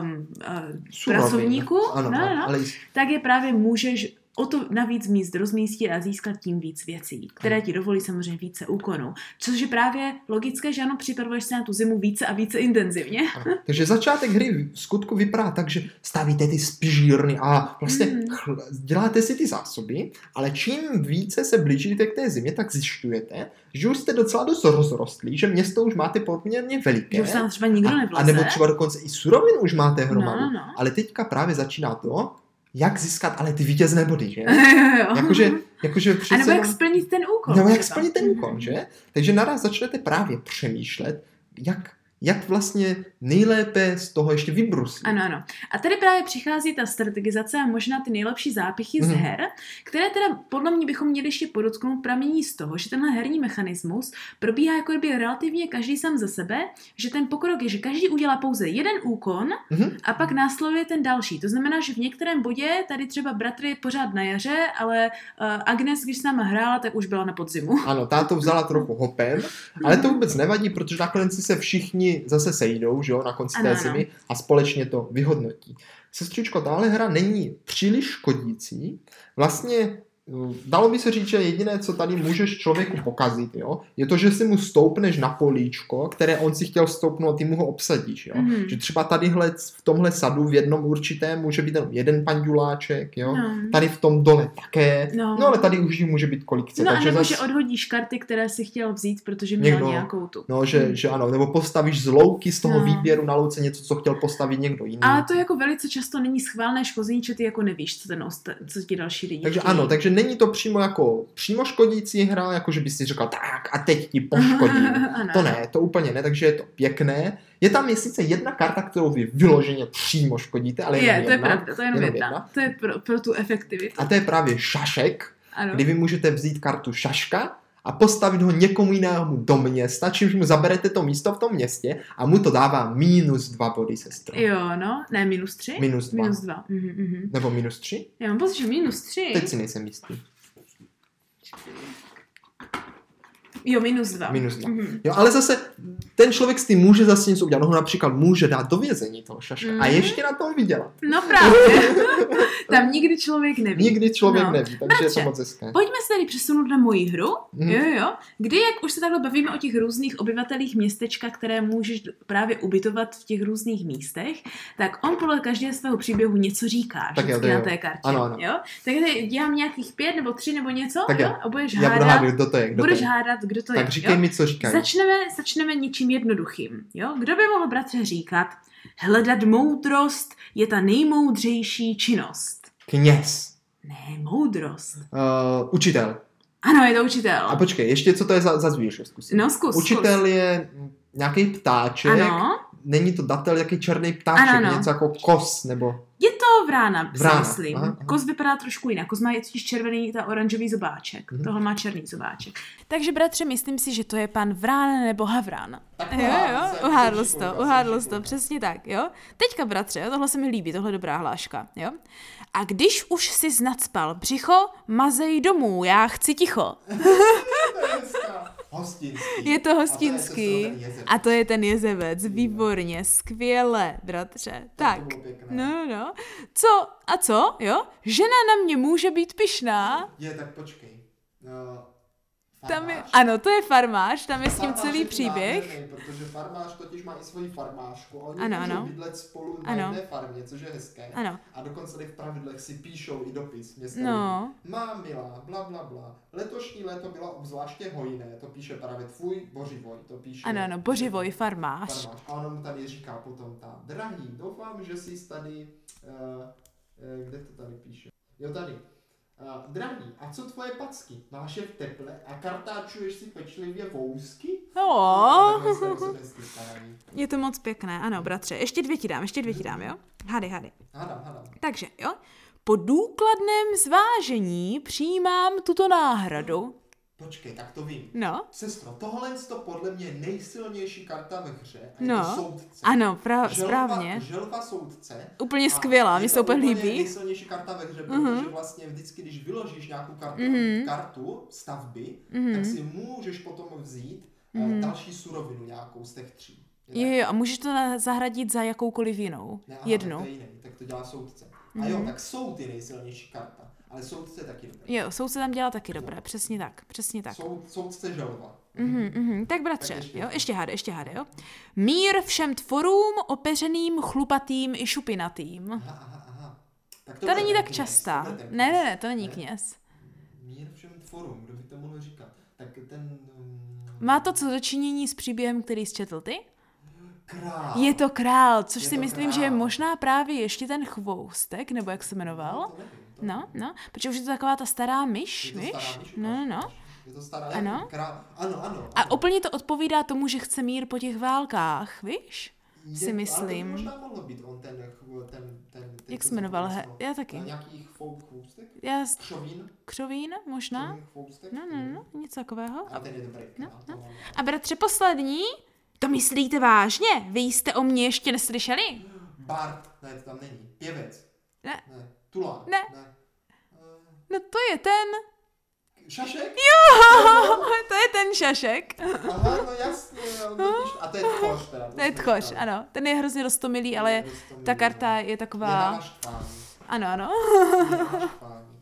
um, uh, Surovin. pracovníků, ano, no, no, ale tak je právě můžeš o to navíc míst rozmístit a získat tím víc věcí, které ti dovolí samozřejmě více úkonů. Což je právě logické, že ano, připravuješ se na tu zimu více a více intenzivně. Ano. Takže začátek hry v skutku vypadá tak, že stavíte ty spižírny a vlastně Mhm. chl- děláte si ty zásoby, ale čím více se blížíte k té zimě, tak zjišťujete, že už jste docela dost rozrostlí, že město už máte poměrně veliké. Že už tam třeba nikdo a, a nebo třeba dokonce i surovin už máte hromadu. No, no. Ale teďka právě začíná to, jak získat ale ty vítězné body, že? jakože, jakože a přece nebo jak splnit ten úkol. nebo jak splnit ten úkol, Mhm. že? Takže naraz začnete právě přemýšlet, jak, jak vlastně nejlépe z toho ještě vybrusit. Ano, ano. A tady právě přichází ta strategizace a možná ty nejlepší zápichy z Mhm. her, které teda podle mě bychom měli ještě podotknout pramení z toho, že tenhle herní mechanismus probíhá jako kdyby relativně každý sám za sebe, že ten pokrok je, že každý udělá pouze jeden úkon Mhm. a pak následuje ten další. To znamená, že v některém bodě tady třeba bratr je pořád na jaře, ale uh, Agnes, když s náma hrála, tak už byla na podzimu. Ano, ta to vzala trochu hopem, ale to vůbec nevadí, protože nakonec si se všichni zase sejdou, že jo, na konci Ano, té zimy a společně to vyhodnotí. Sestřičko, tahle hra není příliš škodící. Vlastně dalo by se říct, že jediné, co tady můžeš člověku pokazit, jo, je to, že si mu stoupneš na políčko, které on si chtěl stoupnout, ty mu ho obsadíš, jo. Mhm. Že třeba tadyhle v tomhle sadu v jednom určitém může být jenom jeden panduláček, jo. No. Tady v tom dole také. No. No ale tady už jich může být kolik chce. No a takže nebo zas- že odhodíš karty, které si chtěl vzít, protože měl Někdo- nějakou tu. No, že, Hmm. že ano, nebo postavíš z louky z toho No. výběru na louce něco, co chtěl postavit někdo jiný. Ale to jako velice často není schválné škození, že ty jako nevíš, co, ten osta- co ti další lidi takže chtějí. ano, takže není to přímo jako přímo škodící hra, jako že bys si řekl, tak a teď ti poškodím. to ne, to úplně ne, takže je to pěkné. Je tam je sice jedna karta, kterou vy vyloženě přímo škodíte, ale jenom Je, to je jedna. pravda, to je jenom Jenom jedna. jedna. To je pro, pro tu efektivitu. A to je právě šašek, Ano. kdy vy můžete vzít kartu šaška a postavit ho někomu jinému do města, čímž mu zaberete to místo v tom městě a mu to dává minus dva body, sestro. Jo, no, ne, minus tři? Minus dva. Minus dva. Mhm, mhm. Nebo minus tři? Já mám pocit, že minus tři. Teď si nejsem jistý. Jo, minus dva. Minus dva. Mhm. Jo, ale zase ten člověk s tím může zase něco udělat. On ho například může dát do vězení toho šaška a Mhm. ještě na tom vydělat. No právě. Tam nikdy člověk neví. Nikdy člověk No. neví, takže je to Bratře, moc hezké. Pojďme se tedy přesunout na moji hru, Mhm. jo, jo, kdy, jak už se takhle bavíme o těch různých obyvatelích městečka, které můžeš právě ubytovat v těch různých místech, tak on podle každého svého příběhu něco říká Tak jo, to na té kartě, Ano, ano. jo. Tak tady dělám nějakých pět nebo tři nebo něco, Tak jo, jo. a budeš Já budu hádat, hádat, kdo to je. Kdo to budeš je. hádat, kdo to Tak je, říkej jo. mi, co říkají. Začneme, začneme něčím jednoduchým, jo. Kdo by mohl bratře říkat, hledat moudrost je ta nejmoudřejší činnost. Kněz. Ne, moudrost. Uh, učitel. Ano, je to učitel. A počkej, ještě co to je za, za zvíře? Zkusím. No, zkus, Učitel zkus. je nějaký ptáček. Ano, Není to datel, jaký černý ptáček, Ano, ano. něco jako kos, nebo... je to vrána, si Vrána, myslím. aha, aha. Koz vypadá trošku jinak. Koz má je totiž červený, ta oranžový zobáček. Mhm. Tohle má černý zobáček. Takže bratře, myslím si, že to je pan Vrán nebo Havrán. Tak Jo, jo, se, uhádl jsem jsi to, šikulka, uhádl jsem jsi to, přesně tak, jo. Teďka, bratře, jo, tohle se mi líbí, tohle je dobrá hláška, jo. A když už si nadspal břicho, mazej domů, já chci ticho. Je. Hostinský. Je to A hostinský. to je. A to je ten jezevec, výborně, skvěle, bratře. Tak, to bylo pěkné. no, no, no. Co, a co, jo? Žena na mě může být pyšná. Je, tak počkej. No, Tam je, ano, to je farmář, tam je s tím celý příběh. nádherný, protože farmář totiž má i svoji farmářku. Oni Ano, ano. bydlet spolu na Ano. jedné farmě, což je hezké. Ano. A dokonce tady v pravidlech si píšou i dopis města No. lidí. Má milá, bla, bla, bla. Letošní léto bylo obzvláště hojné, to píše právě tvůj Bořivoj, to píše. Ano, ano, Bořivoj, farmář. farmář. A on mu tady říká potom ta, drahý, doufám, že jsi tady, uh, uh, kde to tady píše? Jo, tady. Uh, drahý, a co tvoje packy? Máš je v teple a kartáčuješ si pečlivě vousky? No, je to moc pěkné, ano, bratře. Ještě dvě ti dám, ještě dvě ti dám, jo? Hady, hady. Hadám, hadám. Takže, jo? Po důkladném zvážení přijímám tuto náhradu. Počkej, tak to vím. No, Sestro, tohle je to podle mě nejsilnější karta ve hře. A je No, to soudce. ano, pra, Želva- správně. Želva soudce. Úplně skvělá, je mi se úplně líbí. Nejsilnější karta ve hře, protože vlastně vždycky, když vyložíš nějakou kartu, Mhm. kartu stavby, Mhm. tak si můžeš potom vzít mm další surovinu nějakou z těch tří. Je Jo, jo, a můžeš to zahradit za jakoukoliv jinou. Ne, aha, Jednu. Tak to je jiný, tak to dělá soudce. A jo, tak jsou ty nejsilnější karta, ale soudce taky dobrý. Jo, soudce tam dělá taky dobré, přesně tak, přesně tak. Soud, soudce želva. Mhm, mhm. Tak bratře, Tak ještě jo, ještě hady, ještě hady, jo. Mír všem tvorům opeřeným, chlupatým i šupinatým. Aha, aha, aha. Tak To bude není tak kněz, častá. to Ne, ne, ne, to není Ne? kněz. Mír všem tvorům, kdo by to mohl říkat? Tak ten... Um, Má to co dočinění s příběhem, který jsi četl ty? král. Je to král, což Je si to myslím, že je král. možná právě ještě ten chvoustek, nebo jak se No, jmenoval. to to No, no, protože už je to taková ta stará myš, Je to víš? stará myš, No, no, no. Je to stará Ano. Král. Ano, ano. A ano. úplně to odpovídá tomu, že chce mír po těch válkách, víš? Je- si ale to by myslím. možná mohlo být on ten, ten, ten, ten Jak se jmenoval? He, já taky. Na nějaký chvou, chvoustek? Já s- Křovín? křovín možná? Křovín? No, no, no, něco takového. A ten je dobrý král. to mám. A bratře poslední? To myslíte vážně? Vy jste o mě ještě neslyšeli? Bart, ne, to tam není. Pěvec. Ne. Ne. Tula. Ne. ne. Eh, No to je ten. Šašek? Jo, to je ten šašek. Aha, no jasně. totiž- A to je tchoř teda. To je tchoř, ano. Ten je hrozně roztomilý, ale Je roztomilý, ta karta no. je Je taková... naštvání. Ano, ano. Je.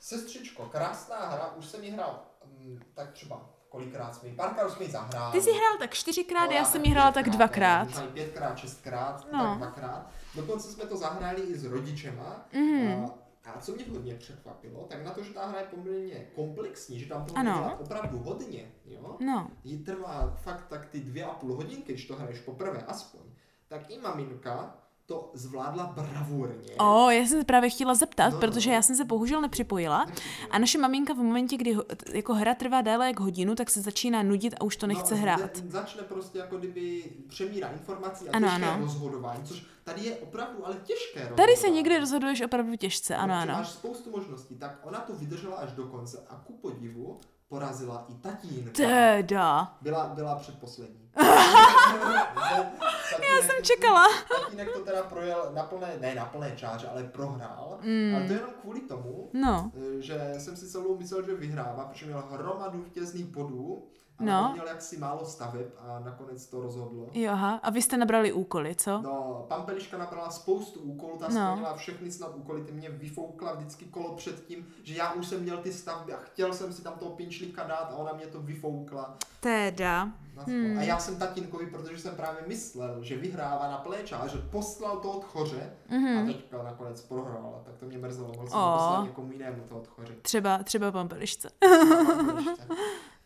Sestřičko, krásná hra, už jsem ji hrál mm, tak třeba kolikrát jsme ji, párkrát jsme ji zahráli. Ty jsi hrál tak čtyřikrát, No, já jsem ji hrála tak dvakrát. Možná i pětkrát, šestkrát, No. tak dvakrát. Dokonce jsme to zahráli i s rodičema. Mhm. A, a co mě hodně překvapilo, tak na to, že ta hra je poměrně komplexní, že tam Ano. dělat opravdu hodně, jo? No, Jí trvá fakt tak ty dvě a půl hodinky, když to hraješ poprvé aspoň, tak i maminka to zvládla bravurně. O, já jsem se právě chtěla zeptat, No, no, protože no. já jsem se bohužel nepřipojila. A naše maminka v momentě, kdy ho- jako hra trvá déle jak hodinu, tak se začíná nudit a už to nechce no, hrát. Začne prostě jako kdyby přemírá informací a Ano, těžké ano. rozhodování, což tady je opravdu ale těžké Tady rozhodování. se někdy rozhoduješ opravdu těžce, ano, ano. Máš spoustu možností, tak ona to vydržela až do konce a ku podivu porazila i tatínka. Teda. Byla, byla předposlední. Já jsem čekala. Tatínek to teda projel na plné, ne na plné čáře, ale prohrál. Mm. Ale to jenom kvůli tomu, No, eh, že jsem si celou myslel, že vyhrává, protože měl hromadu vítězných bodů, ale No. on měl jaksi málo staveb a nakonec to rozhodlo. jo, aha. A vy jste nabrali úkoly, co? No, Pampeliška nabrala spoustu úkolů, ta No. splnila všechny snad úkoly, ty mě vyfoukla vždycky kolo před tím, že já už jsem měl ty stavby a chtěl jsem si tam toho pinčlíka dát a ona mě to vyfoukla. Teda. Hmm. A já jsem tatínkovi, protože jsem právě myslel, že vyhrává na plné čáře, poslal to tchoře Mhm. a teďka nakonec prohrála, tak to mě mrzelo, mohl jsem O. poslat někomu jinému toho tchoře. Třeba, třeba pampelišce.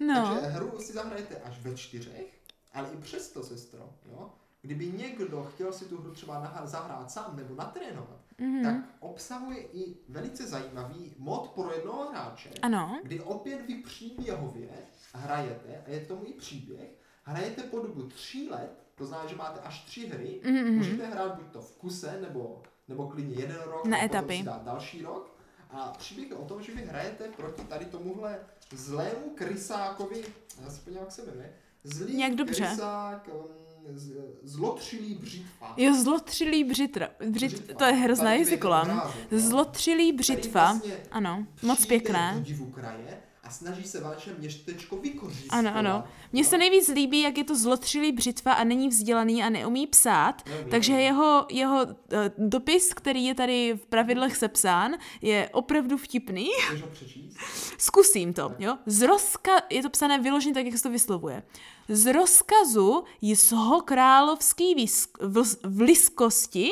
No. Takže hru si zahrajete až ve čtyřech, ale i přesto, sestro, jo, kdyby někdo chtěl si tu hru třeba zahrát sám nebo natrénovat, Mhm. tak obsahuje i velice zajímavý mod pro jednoho hráče, Ano. kdy opět vy příběhově hrajete, a je k tomu i příběh, hrajete po dobu tří let, to znamená, že máte až tři hry, Mhm. můžete hrát buď to v kuse, nebo, nebo klidně jeden rok, Na etapy. si dát další rok. A příběh o tom, že vy hrajete proti tady tomuhle zlému krysákovi, já se podívám, jak se jmenuje, zlý Nějak dobře. krysák, um, z, zlotřilý břitva. Jo, zlotřilý břitra. Břit, Břitva. to je hrozná obrázek, no. Zlotřilý břitva. Vlastně Ano, moc pěkné. divu kraje snaží se vaše městečko vykořistit. Ano, ano. Mně se nejvíc líbí, jak je to zlotřilý břitva a není vzdělaný a neumí psát, Neumí, takže jeho, jeho eh, dopis, který je tady v pravidlech sepsán, je opravdu vtipný. Ho přečíst? Zkusím to, jo. Z rozka, je to psané vyloženě tak, jak se to vyslovuje. Z rozkazu jisho královský výsk, vls, vliskosti,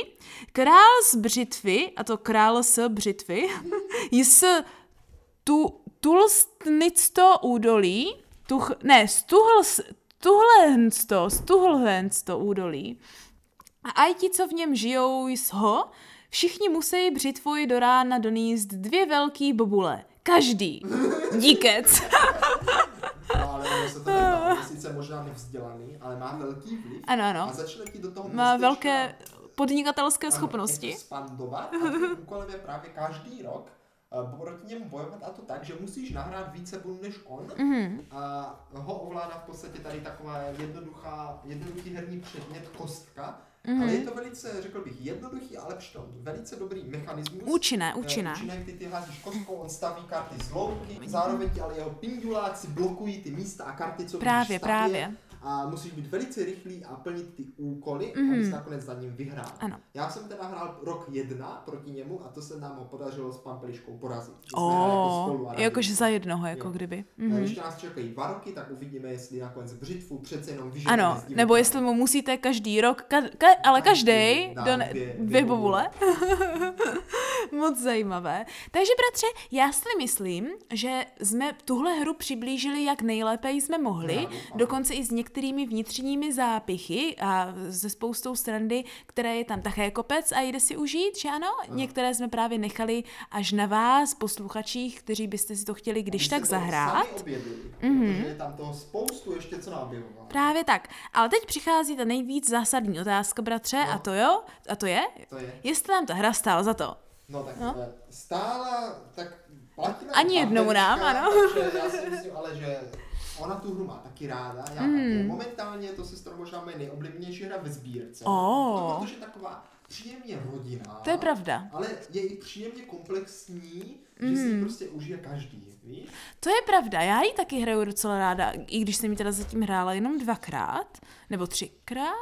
král z břitvy, a to král z břitvy, jis tu, tulstnicto údolí, tuch, ne, stuhl, tuhlensto, stuhlhensto údolí, a aj ti, co v něm žijou, ho, všichni musí břitvuj do rána doníst dvě velký bobule. Každý. Díkec. No, ale ono se to nedá. Je sice možná nevzdělaný, ale má velký vliv. Ano, ano. A začne ti do toho Má městečka, velké podnikatelské ano, schopnosti. expandovat a tvým úkolem je právě každý rok proti němu bojovat a to tak, že musíš nahrát více bodů než on Mhm. a ho ovládá v podstatě tady taková jednoduchá, jednoduchý herní předmět kostka, Mhm. ale je to velice, řekl bych, jednoduchý, ale přitom velice dobrý mechanismus. Účinné, Eh, účinné. Účinné, ty ty házíš kostkou, on staví karty z louky, zároveň ti ale jeho pinduláci blokují ty místa a karty, co Právě, můžeš stavět. A musíš být velice rychlý a plnit ty úkoly, Mhm. abys nakonec za ním vyhrál. Ano. Já jsem teda hrál rok jedna proti němu a to se nám ho podařilo s Pampeliškou porazit. Hráli jako jakože za jednoho, Jo. jako kdyby. Mhm. Mhm. Ještě nás čekají dva roky, tak uvidíme, jestli nakonec břitvu přece jenom vyženeme Ano, z nebo jestli mu musíte každý rok, ka, ka, ale Každý do ne, dvě- dvě, bobule. Moc zajímavé. Takže bratře, já si myslím, že jsme tuhle hru přiblížili jak nejlépe jsme mohli, dokonce i s některými vnitřními zápichy a se spoustou strandy, které je tam také kopec a jde si užít, že ano? Některé jsme právě nechali až na vás, posluchačích, kteří byste si to chtěli když tak zahrát. Sami objevili, mm-hmm. protože je tam toho spoustu ještě co naobjevovat. Právě tak. Ale teď přichází ta nejvíc zásadní otázka, bratře, No. a to jo, a to je, To je. jestli nám ta hra stála za to. No tak No. no. stála, tak platí Ani jednou nám, ano. Takže já si myslím, ale že ona tu hru má taky ráda, já mm. taky. Momentálně je to sestra možná moje nejoblíbenější hra ve sbírce. Ó. No, protože je taková příjemně rodinná. To je pravda. Ale je i příjemně komplexní, že Mhm. si ji prostě užije každý, víš? To je pravda, já ji taky hraju docela ráda, i když jsem ji teda zatím hrála jenom dvakrát, nebo třikrát,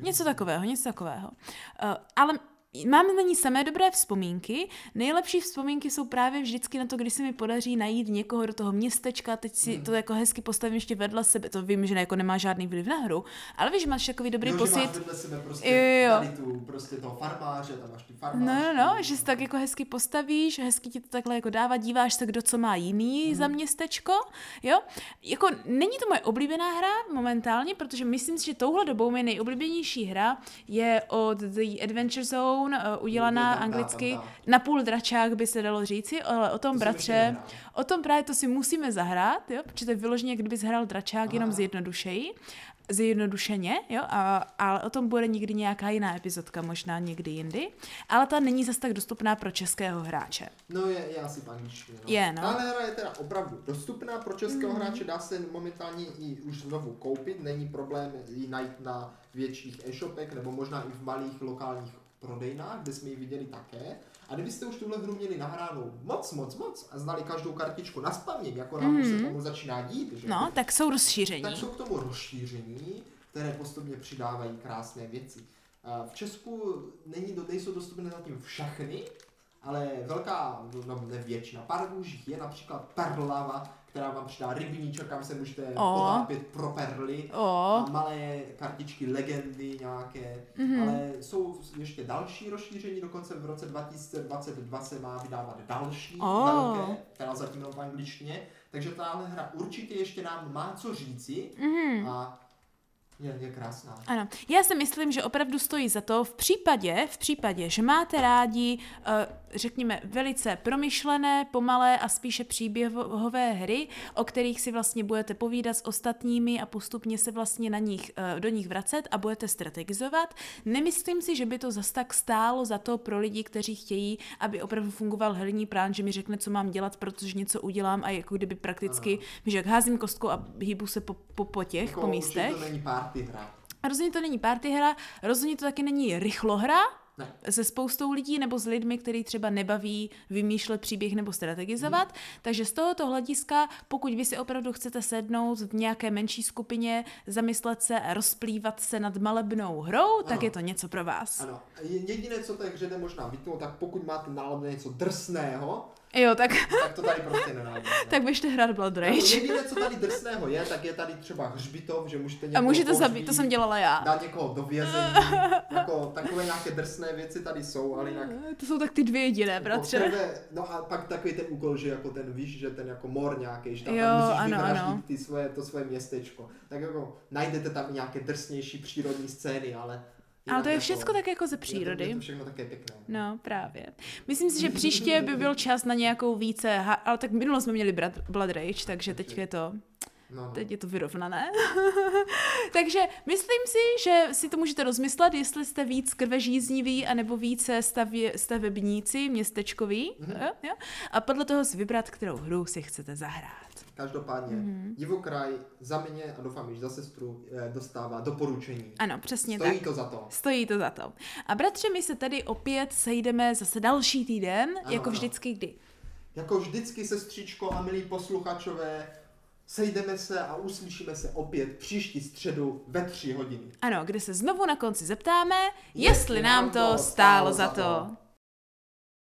něco takového, něco takového. Uh, ale Mám na ní samé dobré vzpomínky. Nejlepší vzpomínky jsou právě vždycky na to, když se mi podaří najít někoho do toho městečka, teď si to jako hezky postavím ještě vedle sebe. To vím, že jako nemá žádný vliv na hru, ale víš, máš takový dobrý jo, pocit. Že máš vedle sebe prostě Jo, jo. tady tu, prostě toho farmáře, tam máš ty No, farmářky. no, no, že si tak jako hezky postavíš, hezky ti to takhle jako dává, díváš se, kdo co má jiný Mhm. za městečko, jo. Jako není to moje oblíbená hra momentálně, protože myslím si, že touhle dobou moje nejoblíbenější hra je od The Adventure Zone, uh, udělaná Tam, tam, anglicky, na půl dračák by se dalo říci, ale o tom, To bratře, o tom právě to si musíme zahrát, jo, protože to je vyloženě, jak kdybys hrál dračák, jenom Aha. zjednodušeji zjednodušeně, jo, a, ale o tom bude někdy nějaká jiná epizodka, možná někdy jindy, ale ta není zas tak dostupná pro českého hráče. No je, je asi v angličtině. No. Je, no. Tahle hra je teda opravdu dostupná pro českého mm. hráče, dá se momentálně i už znovu koupit, není problém ji najít na větších e-shopech nebo možná i v malých lokálních prodejnách, kde jsme ji viděli také. A kdybyste už tuhle hru měli nahránou moc, moc, moc a znali každou kartičku na spaměť, jako nám mm. se tomu začíná dít, že? No, tak jsou rozšíření. tak jsou k tomu rozšíření, které postupně přidávají krásné věci. A V Česku není, nejsou dostupné zatím všechny, ale velká, no ne většina, pár je například Perlava, která vám přidá rybníček, kam se můžete O. potápět pro perly. O, A malé kartičky legendy nějaké, Mhm. mm-hmm. ale jsou ještě další rozšíření, dokonce v roce 2022 se má vydávat další O. velké, která zatím v angličtině, takže tahle hra určitě ještě nám má co říci mhm. a Je, je krásná. Ano, já si myslím, že opravdu stojí za to v případě, v případě, že máte rádi, eh, řekněme, velice promyšlené, pomalé a spíše příběhové hry, o kterých si vlastně budete povídat s ostatními a postupně se vlastně na nich, eh, do nich vracet a budete strategizovat. Nemyslím si, že by to zas tak stálo za to pro lidi, kteří chtějí, aby opravdu fungoval herní plán, že mi řekne, co mám dělat, protože něco udělám a jako kdyby prakticky, že jak házím kostku a hýbu se po, po, po těch, Jako po místech. to není party hra. Rozhodně to není party hra, rozhodně to taky není rychlohra Ne. se spoustou lidí nebo s lidmi, který třeba nebaví vymýšlet příběh nebo strategizovat. Hmm. Takže z tohoto hlediska, pokud vy si opravdu chcete sednout v nějaké menší skupině, zamyslet se a rozplývat se nad malebnou hrou, tak Ano. je to něco pro vás. Ano. Je- Jediné, co té hře jde možná vytnout, tak pokud máte náladu něco drsného, Jo, tak, tak to tady prostě nenájdete. tak běžte hrát Blood Rage. jediné, co tady drsného je, tak je tady třeba hřbitov, že můžete A někoho můžete zabít, to jsem dělala já. Dát někoho do vězení, jako takové nějaké drsné věci tady jsou, ale jinak To jsou tak ty dvě jediné, bratře. Poprvé, no a pak takový ten úkol, že jako ten víš, že ten jako mor nějaký, že tam, Jo, tam musíš ano, ano. Ty svoje, to svoje městečko. Tak jako najdete tam nějaké drsnější přírodní scény, ale... Ale to je jako- všechno tak jako ze Je to, přírody. je to všechno také pěkné. No, právě. Myslím si, že příště by byl čas na nějakou více, ha- ale tak minule jsme měli Blood, Blood Rage, takže teď je to, No, no. teď je to vyrovnané. takže myslím si, že si to můžete rozmyslet, jestli jste víc krvežízniví, anebo více stavě, stavebníci, městečkoví. Mhm. Jo, jo? A podle toho si vybrat, kterou hru si chcete zahrát. Každopádně, Mhm. Divokraj za mě a doufám, že za sestru eh, dostává doporučení. Ano, přesně Stojí tak. to za to. Stojí to za to. A bratře, my se tady opět sejdeme zase další týden, Ano, jako ano. vždycky kdy. Jako vždycky, sestřičko a milí posluchačové, sejdeme se a uslyšíme se opět příští středu ve tři hodiny. Ano, kde se znovu na konci zeptáme, jestli nám to stálo za to.